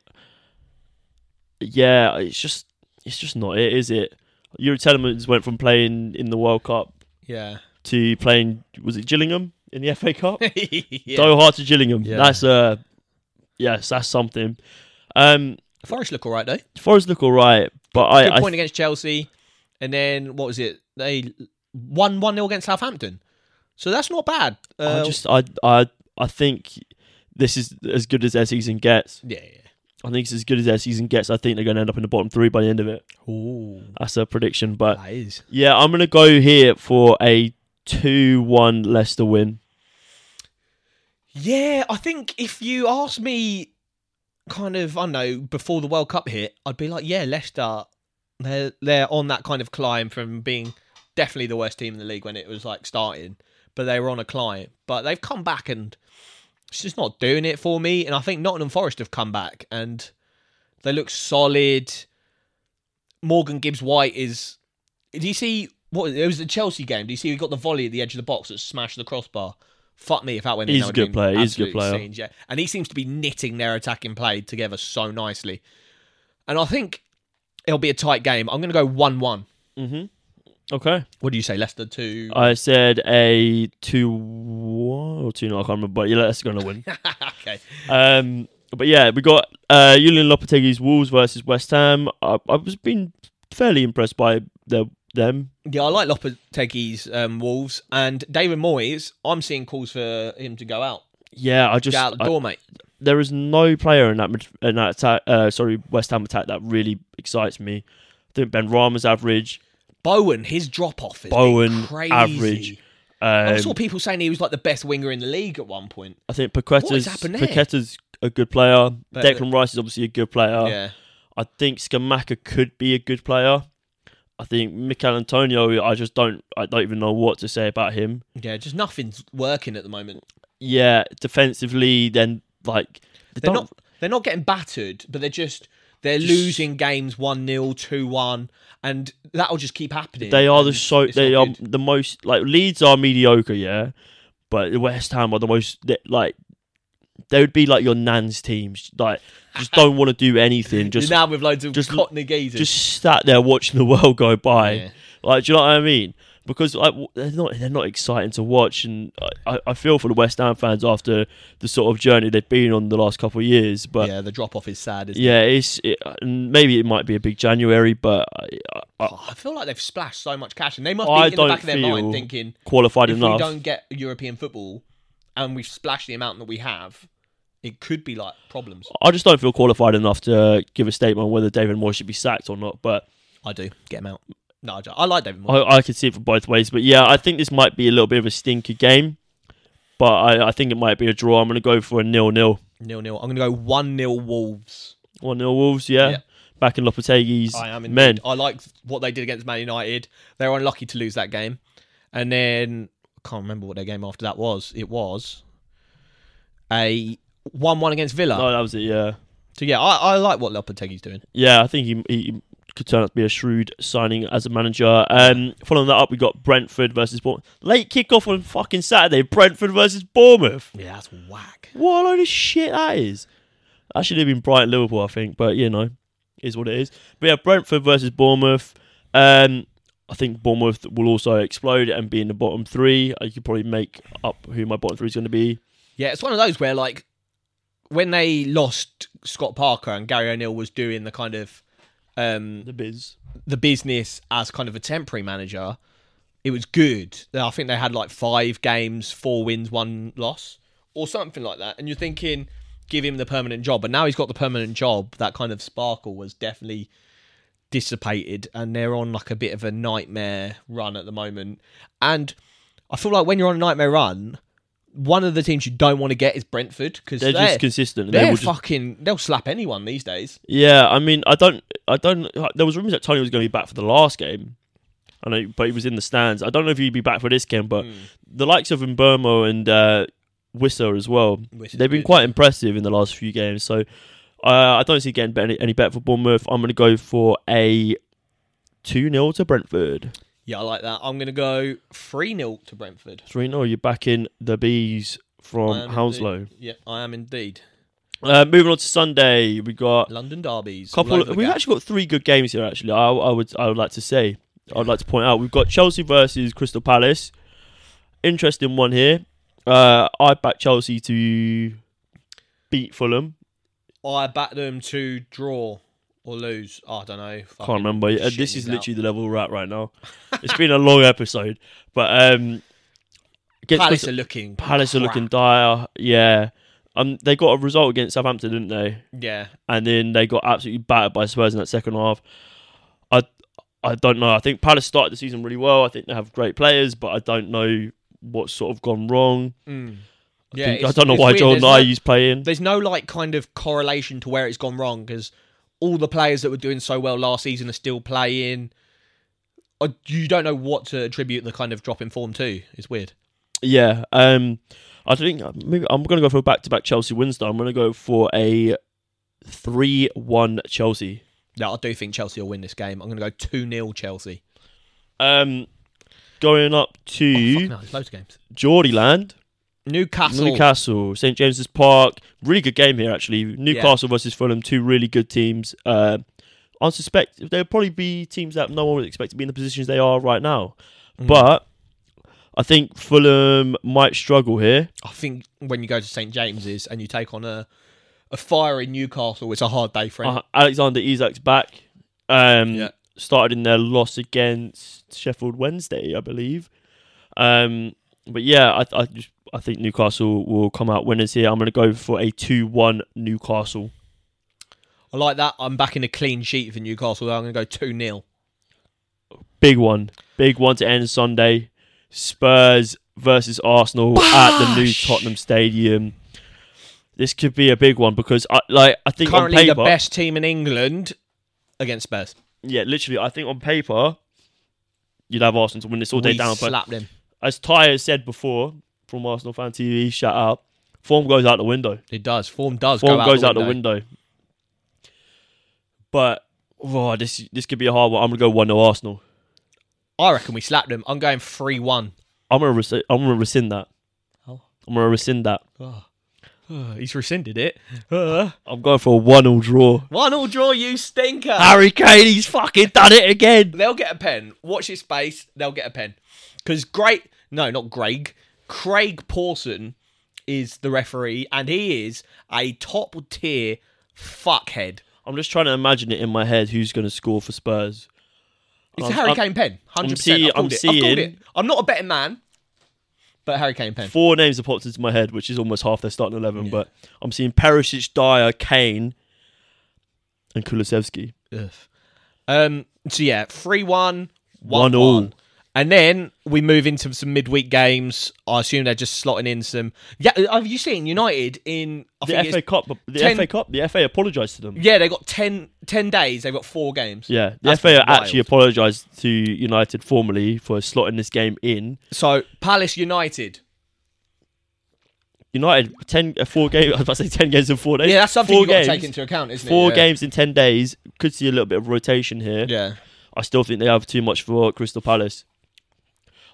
Yeah, it's just, it's just not it, is it? Youri Tielemans went from playing in the World Cup Yeah. to playing. Was it Gillingham in the FA Cup? yeah. Go hard to Gillingham. Yeah. That's uh, yes, that's something. Um, Forest look all right, though. Forest look all right, but I, Good I point against Chelsea, and then what was it? They won one 0 against Southampton, so that's not bad. I Uh, just I I I think this is as good as their season gets. yeah, yeah. I think it's as good as their season gets. I think they're going to end up in the bottom three by the end of it. Ooh, That's a prediction, but that is. yeah, I'm going to go here for a two-one Leicester win. Yeah, I think if you ask me, kind of, I don't know, before the World Cup hit, I'd be like, yeah, Leicester, they're they're on that kind of climb from being definitely the worst team in the league when it was like starting, but they were on a climb. But they've come back and it's just not doing it for me. And I think Nottingham Forest have come back and they look solid. Morgan Gibbs White is. Do you see what it was the Chelsea game? Do you see he got the volley at the edge of the box that smashed the crossbar? Fuck me if that went in. He's a good player, he's a good player. scenes, yeah. And he seems to be knitting their attacking play together so nicely. And I think it'll be a tight game. I'm going to go one-one. Mm-hmm. Okay. What do you say, Leicester two? I said a two-one or two. No, I can't remember. But yeah, Leicester going to win. okay. Um, but yeah, we got uh, Julian Lopetegui's Wolves versus West Ham. I, I was being fairly impressed by their, them. Yeah, I like Lopetegui's um, Wolves and David Moyes. I'm seeing calls for him to go out, Yeah, I just go out the I, door, mate. there is no player in that in that attack. Uh, sorry, West Ham attack that really excites me. I think Benrahma's average. Bowen, his drop off is Bowen, crazy. average. I Um, saw people saying he was like the best winger in the league at one point. I think Paqueta's? Paqueta's a good player. But- Declan Rice is obviously a good player. yeah, I think Scamacca could be a good player. I think Michail Antonio. I just don't. I don't even know what to say about him. yeah, just nothing's working at the moment. Yeah, defensively, then like they They're don't- not they're not getting battered, but they're just they're losing games 1-0, 2-1 and that'll just keep happening. They are the so they are good. the most like Leeds are mediocre, yeah, but West Ham are the most like they would be like your nan's teams, like just don't want to do anything, just You're now with loads of just- Cockney geezers. just sat there watching the world go by. Yeah. Like, do you know what I mean? Because w- they're not they're not exciting to watch, and I, I- I feel for the West Ham fans after the sort of journey they've been on the last couple of years. But yeah, the drop off is sad, isn't yeah, it's it, maybe it might be a big January, but I, I, Oh, I feel like they've splashed so much cash, and they must be I in the back of their mind thinking, qualified if enough. we don't get European football, and we've splashed the amount that we have, it could be like problems. I just don't feel qualified enough to give a statement on whether David Moyes should be sacked or not. But I do get him out. No, I, like David Moyes. I, I can see it from both ways. But yeah, I think this might be a little bit of a stinker game. But I, I think it might be a draw. I'm going to go for a nil-nil. Nil nil. I'm going to go one 0 Wolves. One nil Wolves. Yeah, Yeah. back in Lopetegui's I am indeed. men. I like what they did against Man United. They were unlucky to lose that game, and then I can't remember what their game after that was. It was a one-one against Villa. Oh, that was it. Yeah, So yeah, I, I like what Lopetegui's doing. yeah. I think he, he could turn out to be a shrewd signing as a manager. Um, following that up, we got Brentford versus Bournemouth. Late kickoff on fucking Saturday. Brentford versus Bournemouth. Yeah, that's whack. What a load of shit that is. That should have been Brighton Liverpool, I think, but you know, is what it is. But yeah, Brentford versus Bournemouth. Um, I think Bournemouth will also explode and be in the bottom three. I could probably make up who my bottom three is going to be. Yeah, it's one of those where like when they lost Scott Parker and Gary O'Neill was doing the kind of um The biz. the business as kind of a temporary manager, it was good. I think they had like five games, four wins, one loss, or something like that. And you're thinking, give him the permanent job. But now he's got the permanent job. That kind of sparkle was definitely dissipated, and they're on like a bit of a nightmare run at the moment. And I feel like when you're on a nightmare run, one of the teams you don't want to get is Brentford because They're, they're, just consistent. and they're they just, fucking they'll slap anyone these days. yeah, I mean, I don't, I don't. There was rumors that Toney was going to be back for the last game. I know, but he was in the stands. I don't know if he'd be back for this game, but Hmm. the likes of Mbeumo and uh, Whistler as well. Is They've been good. quite impressive in the last few games. So uh, I don't see getting any, any better for Bournemouth. I'm going to go for a 2 0 to Brentford. Yeah, I like that. I'm gonna go three 0 to Brentford. 3 0. You're backing the Bees from Hounslow. indeed. Yeah, I am indeed. Uh, moving on to Sunday, we got London derbies. couple. Of, we've actually got three good games here. Actually, I, I would I would like to say. I'd like to point out we've got Chelsea versus Crystal Palace. Interesting one here. Uh, I back Chelsea to beat Fulham. I back them to draw or lose. I don't know. I can't remember. Uh, This is literally the level we're at right now. It's been a long episode, but um, Palace are looking. Palace are looking dire. Yeah, um, they got a result against Southampton, didn't they? Yeah, And then they got absolutely battered by Spurs in that second half. I, I don't know. I think Palace started the season really well. I think they have great players, but I don't know what's sort of gone wrong. mm. I, yeah. think- I don't know why weird. There's no- playing. There's no like kind of correlation to where it's gone wrong because all the players that were doing so well last season are still playing. Uh, You don't know what to attribute the kind of drop in form to. It's weird. Yeah. Um, I think maybe I'm going to go for a back-to-back Chelsea wins. Though I'm going to go for a three-one Chelsea. No, I do think Chelsea will win this game. I'm going to go 2 0 Chelsea. Um, going up Oh, to fuck no, loads of games. Geordie Land, Newcastle. Newcastle, St James's Park. Really good game here, actually. Newcastle versus Fulham, two really good teams. Uh, I suspect they'll probably be teams that no one would expect to be in the positions they are right now. Mm. But I think Fulham might struggle here. I think when you go to St James's and you take on a a fire in Newcastle, it's a hard day for him. Uh, Alexander Isak's back. Um, Yeah. Started in their loss against Sheffield Wednesday, I believe. Um, but yeah, I, I just I think Newcastle will come out winners here. I'm going to go for a 2 1 Newcastle. I like that. I'm backing a clean sheet for Newcastle. I'm going to go 2 0. Big one. Big one to end Sunday. Spurs versus Arsenal at the new Tottenham Stadium. This could be a big one because I like I think Currently on the best team in England against Spurs. yeah, literally, I think on paper you'd have Arsenal to win this all day we down. But slapped them. as Ty has said before from Arsenal fan TV, shout out, form goes out the window. It does. Form does Form go out goes the out the window. But oh, this this could be a hard one. I'm gonna go one 0 Arsenal. I reckon we slapped them. I'm going 3 1. I'm gonna I'm gonna rescind that. Oh. I'm gonna rescind that. he's rescinded it. Uh, I'm going for a one 0 draw. one all draw, you stinker. Harry Kane, he's fucking done it again. They'll get a pen. Watch his space. They'll get a pen. Because great. No, not Greg. Craig Pawson is the referee, and he is a top tier fuckhead. I'm just trying to imagine it in my head who's going to score for Spurs. It's I'm- a Harry Kane pen. 100%. I've, called I'm it. Seeing-. I'm not a betting man, but Harry Kane pen. Four names have popped into my head, which is almost half their starting eleven. But I'm seeing Perisic, Dier, Kane, and Kulusevski. Ugh. Um. So yeah, three one, one One all. And then we move into some midweek games. I assume they're just slotting in some. Yeah, have you seen United in? I The FA Cup, the 10 FA Cup, the FA apologised to them. yeah, they got 10, 10 days. They've got four games. Yeah, the That's FA actually apologised to United formally for slotting this game in. So Palace United. United ten, uh, four games. I was about to say ten games in four days. Yeah, that's something four you've got to take into account, isn't Four it? games in ten days. Could see a little bit of rotation here. Yeah. I still think they have too much for Crystal Palace.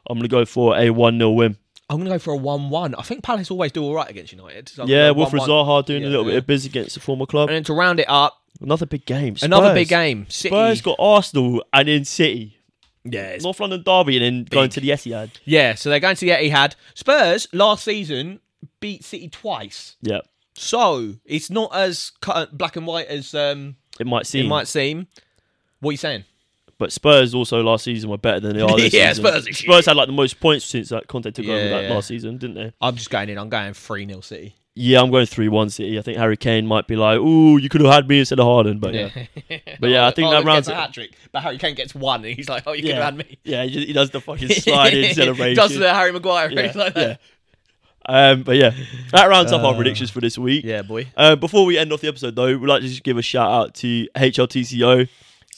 I'm gonna go for a one 0 win. I'm going to go for a 1 1. I think Palace always do all right against United. So Yeah, Wilfried Zaha doing Yeah, a little yeah. bit of business against the former club. And then to round it up, Another big game. another big game. City. Spurs got Arsenal and then City. yeah, North London derby and then going to the Etihad. Yeah, so they're going to the Etihad. Spurs last season beat City twice, Yeah, so it's not as black and white as um, it might seem. it might seem. What are you saying? But Spurs also last season were better than they are this Yeah, season. Spurs are Spurs had like the most points since that Conte took over that Yeah. last season, didn't they? I'm just going in. I'm going three 0 City. Yeah, I'm going three one City. I think Harry Kane might be like, "Ooh, you could have had me instead of Haaland," but yeah, but yeah, I think that rounds gets a hat trick. But Harry Kane gets one, and he's like, "Oh, you could have had me." yeah. He he does the fucking sliding celebration. Does the Harry Maguire yeah, like that? yeah. Um, but yeah, that rounds up our Uh, predictions for this week. Yeah, boy. Uh, before we end off the episode, though, we'd like to just give a shout out to HLTCO.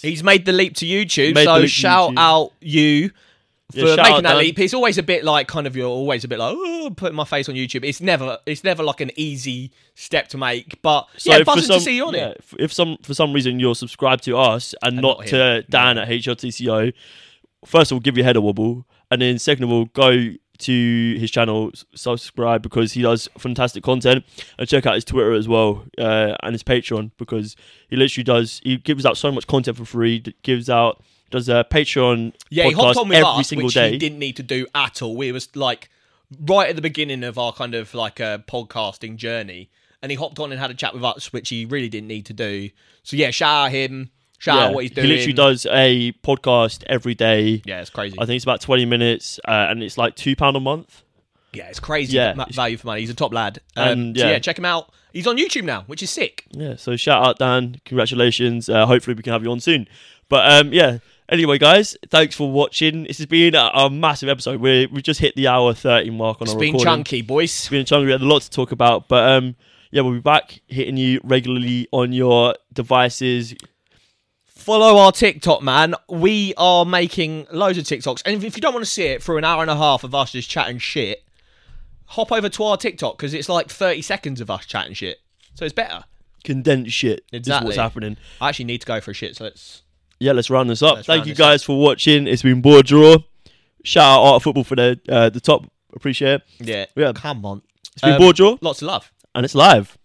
He's made the leap to YouTube, Made the so leap to shout YouTube. out you for Yeah, shout making out that Dan. leap. It's always a bit like kind of you're always a bit like oh, putting my face on YouTube. It's never it's never like an easy step to make, but yeah, buzzing to see you on yeah, it. f- If some for some reason you're subscribed to us and, not, not to him. Dan at HLTCO, first of all, give your head a wobble, and then second of all, go to his channel, subscribe because he does fantastic content, and check out his Twitter as well uh, and his Patreon because he literally does. He gives out so much content for free. Gives out does a Patreon Yeah, he hopped on with every us, single which day. he didn't need to do at all. We was like right at the beginning of our kind of like a podcasting journey, and he hopped on and had a chat with us, which he really didn't need to do. So yeah, shout out him, shout out what he's doing. He literally does a podcast every day. Yeah, it's crazy. I think it's about 20 minutes uh, and it's like £2 a month. Yeah, it's crazy Yeah. ma- value for money. He's a top lad. Um, And, so yeah. yeah, check him out. He's on YouTube now, which is sick. Yeah, so shout out Dan. Congratulations. Uh, hopefully we can have you on soon. But um, yeah, anyway, guys, thanks for watching. This has been a, a massive episode. we we just hit the hour 30 mark on It's our recording. It's been chunky, boys. It's been chunky. We had a lot to talk about. But um, yeah, we'll be back hitting you regularly on your devices. Follow our TikTok, man. We are making loads of TikToks. And if you don't want to see it for an hour and a half of us just chatting shit, hop over to our TikTok because it's like 30 seconds of us chatting shit. So it's better. Condensed shit. Exactly. What's happening. I actually need to go for a shit, so let's. Yeah, let's round this up. Let's Thank you guys for watching. It's been BoreDraw. Shout out Art of Football for the uh, the top. Appreciate it. Yeah. Yeah. Come on. It's been Um, BoreDraw Lots of love. and it's live.